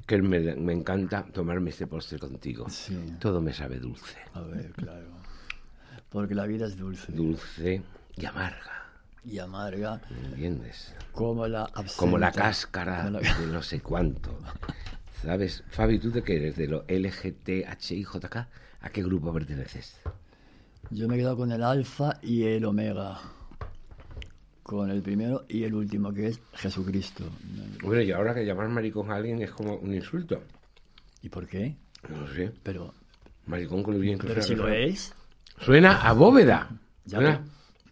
que me, me encanta tomarme este postre contigo. Sí. Todo me sabe dulce. A ver, claro. Porque la vida es dulce Dulce y amarga. Y amarga, ¿Entiendes? como la absenta. como la cáscara Como la- de no sé cuánto. ¿Sabes? Fabi, ¿tú de qué eres? ¿De lo LGTHIJK? ¿A qué grupo perteneces? Yo me he quedado con el alfa y el omega. Con el primero y el último, que es Jesucristo. Bueno, y ahora que llamar maricón a alguien es como un insulto. ¿Y por qué? No lo sé. Pero, Maricón con lo bien que pero si lo es, Suena a bóveda. Ya Suena-.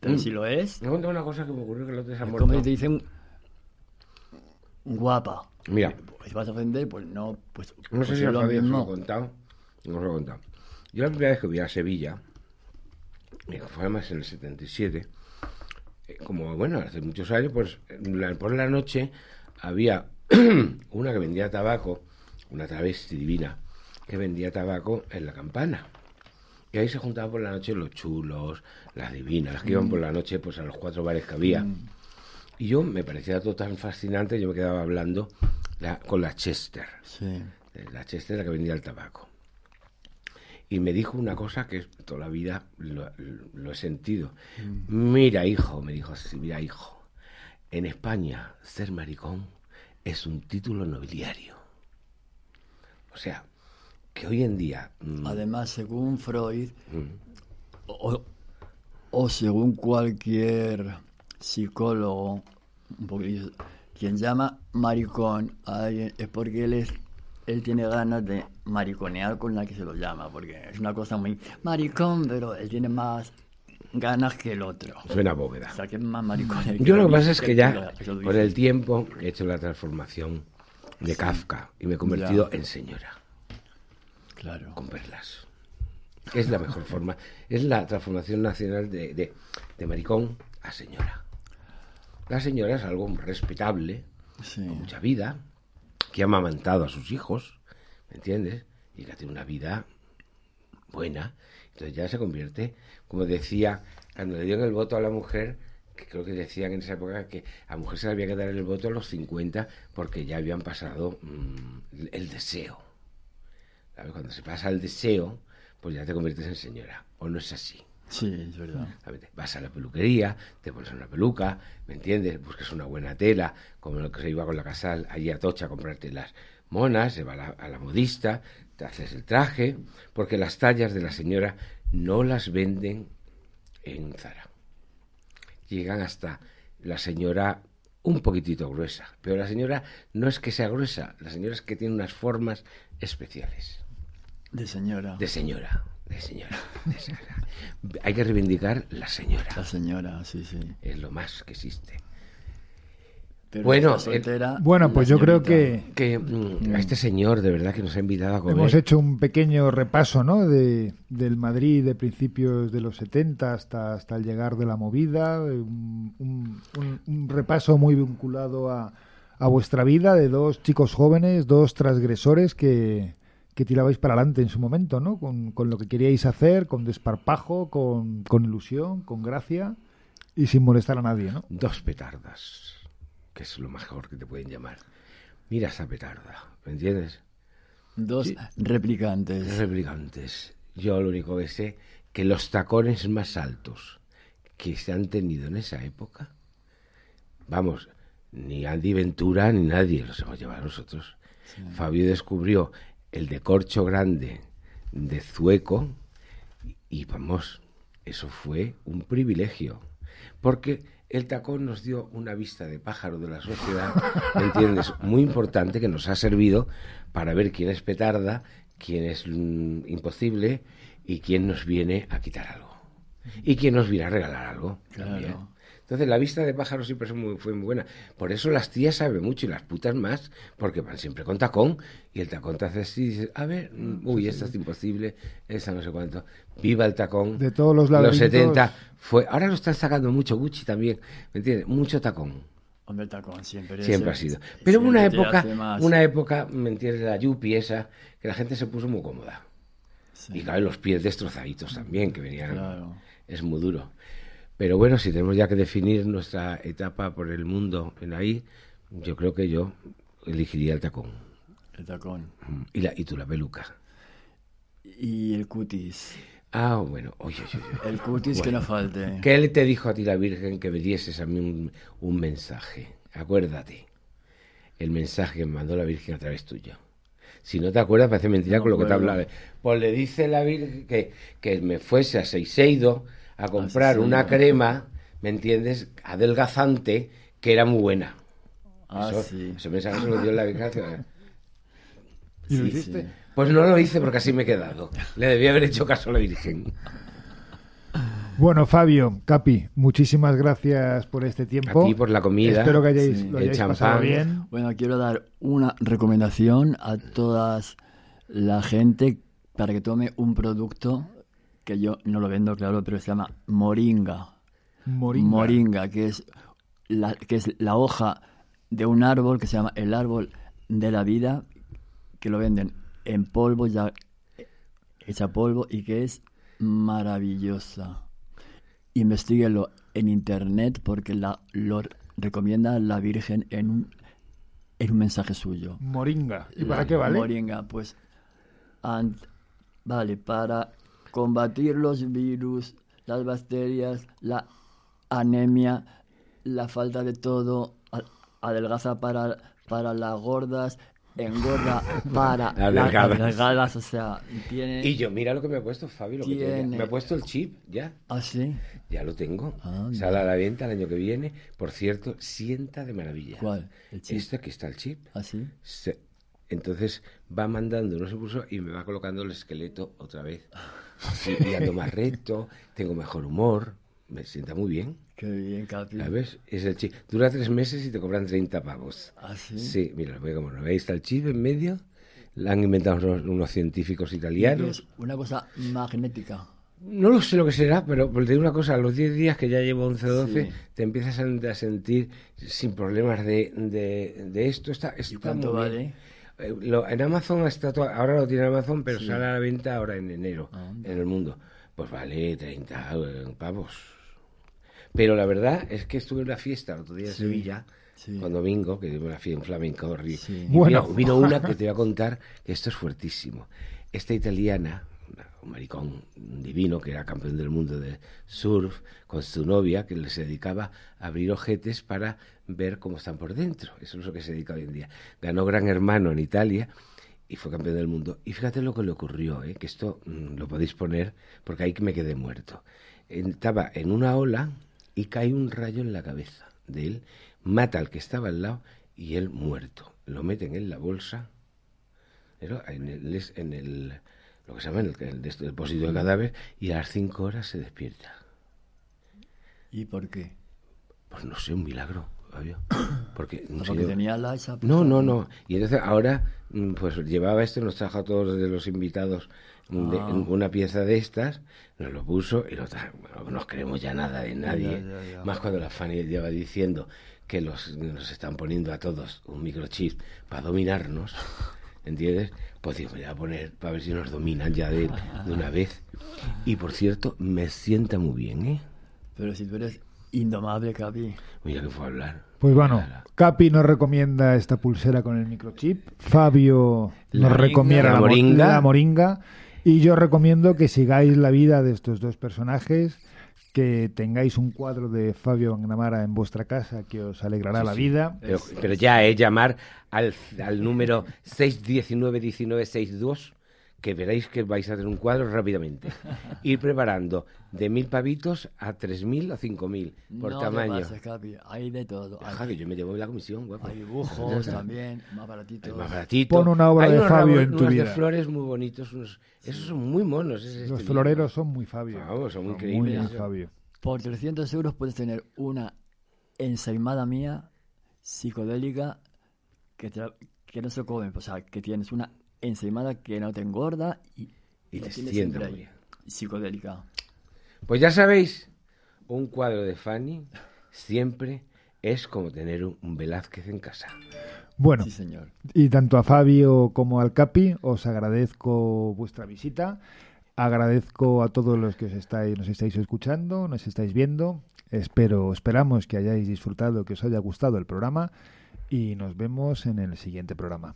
Pero Mm. si lo es, Me cuenta una cosa que me ocurrió que el otro día se ha es muerto. como te dicen guapa. Mira. Pues vas a ofender, pues no, pues, No sé pues si os lo mismo. contado. No os lo he contado. Yo la primera vez que fui a Sevilla, eh, fue además en el 77, eh, como bueno, hace muchos años, pues la- por la noche había una que vendía tabaco, una travesti divina, que vendía tabaco en la campana. Y ahí se juntaban por la noche los chulos, las divinas, las que iban por la noche pues a los cuatro bares que había. Y yo me parecía todo tan fascinante, yo me quedaba hablando la- con la Chester Sí. eh, la Chester la que vendía el tabaco. Y me dijo una cosa que toda la vida lo, lo he sentido. Mira, hijo, me dijo así, mira, hijo, en España ser maricón es un título nobiliario. O sea, que hoy en día... mm, Además, según Freud, mm, o, o según cualquier psicólogo, un poquillo, quien llama maricón a alguien es porque él es él tiene ganas de mariconear con la que se lo llama, porque es una cosa muy maricón, pero él tiene más ganas que el otro. suena bóveda. O sea, que es más maricón. el Yo lo que pasa es que ya que con el tiempo he hecho la transformación de Kafka y me he convertido Ya. en señora. Claro. con perlas. Es la mejor forma. Es la transformación nacional de, de, de maricón a señora. La señora es algo respetable, Sí. con mucha vida, que ha amamantado a sus hijos, ¿me entiendes? Y que tiene una vida buena. Entonces ya se convierte, como decía, cuando le dieron el voto a la mujer, que creo que decían en esa época que a la mujer se le había que dar el voto a los 50 porque ya habían pasado mm, el deseo. ¿Sabes? Cuando se pasa el deseo, pues ya te conviertes en señora. ¿O no es así? Sí, es verdad. Vas a la peluquería, te pones una peluca, ¿me entiendes? Buscas una buena tela, como lo que se iba con la casal allí a Tocha a comprarte las monas, se va a la, a la modista, te haces el traje, porque las tallas de la señora no las venden en Zara. Llegan hasta la señora un poquitito gruesa, pero la señora no es que sea gruesa, la señora es que tiene unas formas especiales De señora. de señora, de señora, de señora. Hay que reivindicar la señora. La señora, sí, sí. Es lo más que existe. Pero Bueno, soltera, Bueno, la pues yo creo que Que mm, a este señor de verdad que nos ha invitado a comer. hemos hecho un pequeño repaso ¿no? de, del Madrid de principios de los 70 hasta, hasta el llegar de la movida, un, un- un- un repaso muy vinculado a, a vuestra vida de dos chicos jóvenes, dos transgresores que, que tirabais para adelante en su momento, ¿no? Con, con lo que queríais hacer, con desparpajo, con, con ilusión, con gracia y sin molestar a nadie, ¿no? Dos petardas, que es lo mejor que te pueden llamar. Mira esa petarda, ¿me entiendes? Dos Sí. replicantes. Replicantes. Yo lo único que sé que los tacones más altos que se han tenido en esa época, vamos, ni Andy Ventura ni nadie los hemos llevado nosotros. Fabio descubrió el de corcho grande de Zueco y vamos, eso fue un privilegio. Porque el tacón nos dio una vista de pájaro de la sociedad, ¿me entiendes? Muy importante que nos ha servido para ver quién es petarda, quién es mm, imposible y quién nos viene a quitar algo. Y quién nos viene a regalar algo. también. Entonces la vista de pájaro siempre fue muy, fue muy buena. Por eso las tías saben mucho y las putas más, porque van siempre con tacón y el tacón te hace así y dices, a ver, mm, uy, esta es imposible, esta no sé cuánto. Viva el tacón. De todos los Los laberintos. 70 fue, ahora lo están sacando mucho Gucci también, ¿me entiendes? Mucho tacón. Hombre, tacón siempre. Siempre ha sido. Pero hubo una época, una época, ¿me entiendes? La yupi esa, que la gente se puso muy cómoda. Sí, Y claro, los pies destrozaditos también, que venían. Claro. Es muy duro. Pero bueno, si tenemos ya que definir nuestra etapa por el mundo en ahí, yo creo que yo elegiría el tacón. El tacón. Y, la, y tú la peluca. Y el cutis. Ah, bueno, oye, oye, oye. El cutis que no falte. ¿Qué le te dijo a ti la Virgen que me dieses a mí un, un mensaje? Acuérdate. El mensaje que me mandó la Virgen a través tuyo. Si no te acuerdas, parece mentira No con lo que te hablaba. Pues le dice la Virgen que, que me fuese a Seiseido a comprar Seisedo. una crema, ¿me entiendes? Adelgazante, que era muy buena. Ah, Eso- sí. Ese mensaje se lo dio la Virgen. ¿Y lo hiciste? sí. Pues no lo hice porque así me he quedado. Le debía haber hecho caso a la Virgen. Bueno, Fabio, Capi, muchísimas gracias por este tiempo. A ti por la comida, Espero que hayáis, Sí. lo el hayáis pasado bien. Bueno, quiero dar una recomendación a toda la gente para que tome un producto que yo no lo vendo, claro, pero se llama moringa. Moringa. Moringa, que es la, que es la hoja de un árbol que se llama el árbol de la vida, que lo venden en polvo, ya hecha polvo, y que es maravillosa. Investíguelo en internet porque la, lo recomienda la Virgen en un, en un mensaje suyo. Moringa. ¿Y La para qué vale? Moringa, pues vale para combatir los virus, las bacterias, la anemia, la falta de todo, adelgaza para, para las gordas, engorda para Las delgadas. delgadas, o sea, tiene... Y yo, mira lo que me he puesto, Fabi, lo que tenía. Tiene- Me he puesto el chip, ya. ¿Ah, sí? Ya lo tengo. Ah, Sale a la venta el año que viene. Por cierto, sienta de maravilla. ¿Cuál? ¿El chip? Este aquí está el chip. ¿Ah, sí? Se- Entonces va mandando unos impulsos y me va colocando el esqueleto otra vez. Y ando más recto, tengo mejor humor, me sienta muy bien. Qué bien, Capi. ¿Sabes? Es el chip. Dura tres meses y te cobran 30 pavos. ¿Ah, sí? Sí, mira, voy como no veis, está el chip en medio. La han inventado unos, unos científicos italianos. Es una cosa magnética. No lo sé lo que será, pero te digo una cosa, a los 10 días que ya llevo 11 o 12, Sí. te empiezas a, a sentir sin problemas de, de, de esto. Está, está cuánto muy bien. Eh, lo- en Amazon está to- ahora lo tiene Amazon, pero sale a la venta ahora en enero Anda. en el mundo. Pues vale 30 eh, pavos. Pero la verdad es que estuve en una fiesta el otro día en Sí, Sevilla, sí. con Domingo, que tuve una fiesta en flamenco. Sí. y Bueno. vino, vino una que te voy a contar, que esto es fuertísimo. Esta italiana, un maricón divino, que era campeón del mundo de surf, con su novia, que se dedicaba a abrir ojetes para ver cómo están por dentro. Eso es lo que se dedica hoy en día. Ganó Gran Hermano en Italia y fue campeón del mundo. Y fíjate lo que le ocurrió, ¿eh? que esto mm, lo podéis poner porque ahí me quedé muerto. Estaba en una ola y cae un rayo en la cabeza de él, mata al que estaba al lado y él muerto. Lo meten en la bolsa, pero en el, en el lo que se llama el, el el depósito de cadáver y a las cinco horas se despierta. ¿Y por qué? Pues no sé, un milagro, Fabio. Porque, un Porque tenía la esa No, no, no. Y entonces ahora, mm, pues llevaba esto, nos trajo a todos de los invitados de- Ah. una pieza de estas, nos lo puso y lo tra- bueno, no nos creemos ya nada de nadie. ya, ya. Más cuando la Fanny lleva diciendo que los, nos están poniendo a todos un microchip para dominarnos, ¿entiendes? Pues digo, me voy a poner para ver si nos dominan ya de, de una vez. Y por cierto, me sienta muy bien, ¿eh? Pero si tú eres indomable, Capi. Mira que fue a hablar. Pues bueno. Capi nos recomienda esta pulsera con el microchip. Fabio La nos recomienda la la, mo- moringa. la moringa. Y yo recomiendo que sigáis la vida de estos dos personajes, que tengáis un cuadro de Fabio Magnamara en vuestra casa que os alegrará la vida. Pero, pero ya es llamar al, al número 619-1962, que veréis que vais a tener un cuadro rápidamente. Ir preparando de mil pavitos a tres mil o cinco mil por no tamaño. Te pases, Capi. Hay de todo. Hay, que yo me llevo la comisión, guapo. hay dibujos también, más baratitos. más baratito. Pon una obra Hay de unos Fabio ramos- en tu unos vida. de flores muy bonitos. Unos, esos son muy monos. ese Los estilo. floreros son muy Fabio. Vamos, son muy. Fabio. Por 300 euros puedes tener una ensaimada mía psicodélica que, que no se come. O sea, que tienes una ensaimada que no te engorda y, te ahí. bien. Psicodélica. Pues ya sabéis, un cuadro de Fanny siempre es como tener un, un Velázquez en casa. Bueno, Sí, señor. y tanto a Fabio como al Capi os agradezco vuestra visita. Agradezco a todos los que os estáis, nos estáis escuchando, nos estáis viendo. Espero, esperamos que hayáis disfrutado, que os haya gustado el programa y nos vemos en el siguiente programa.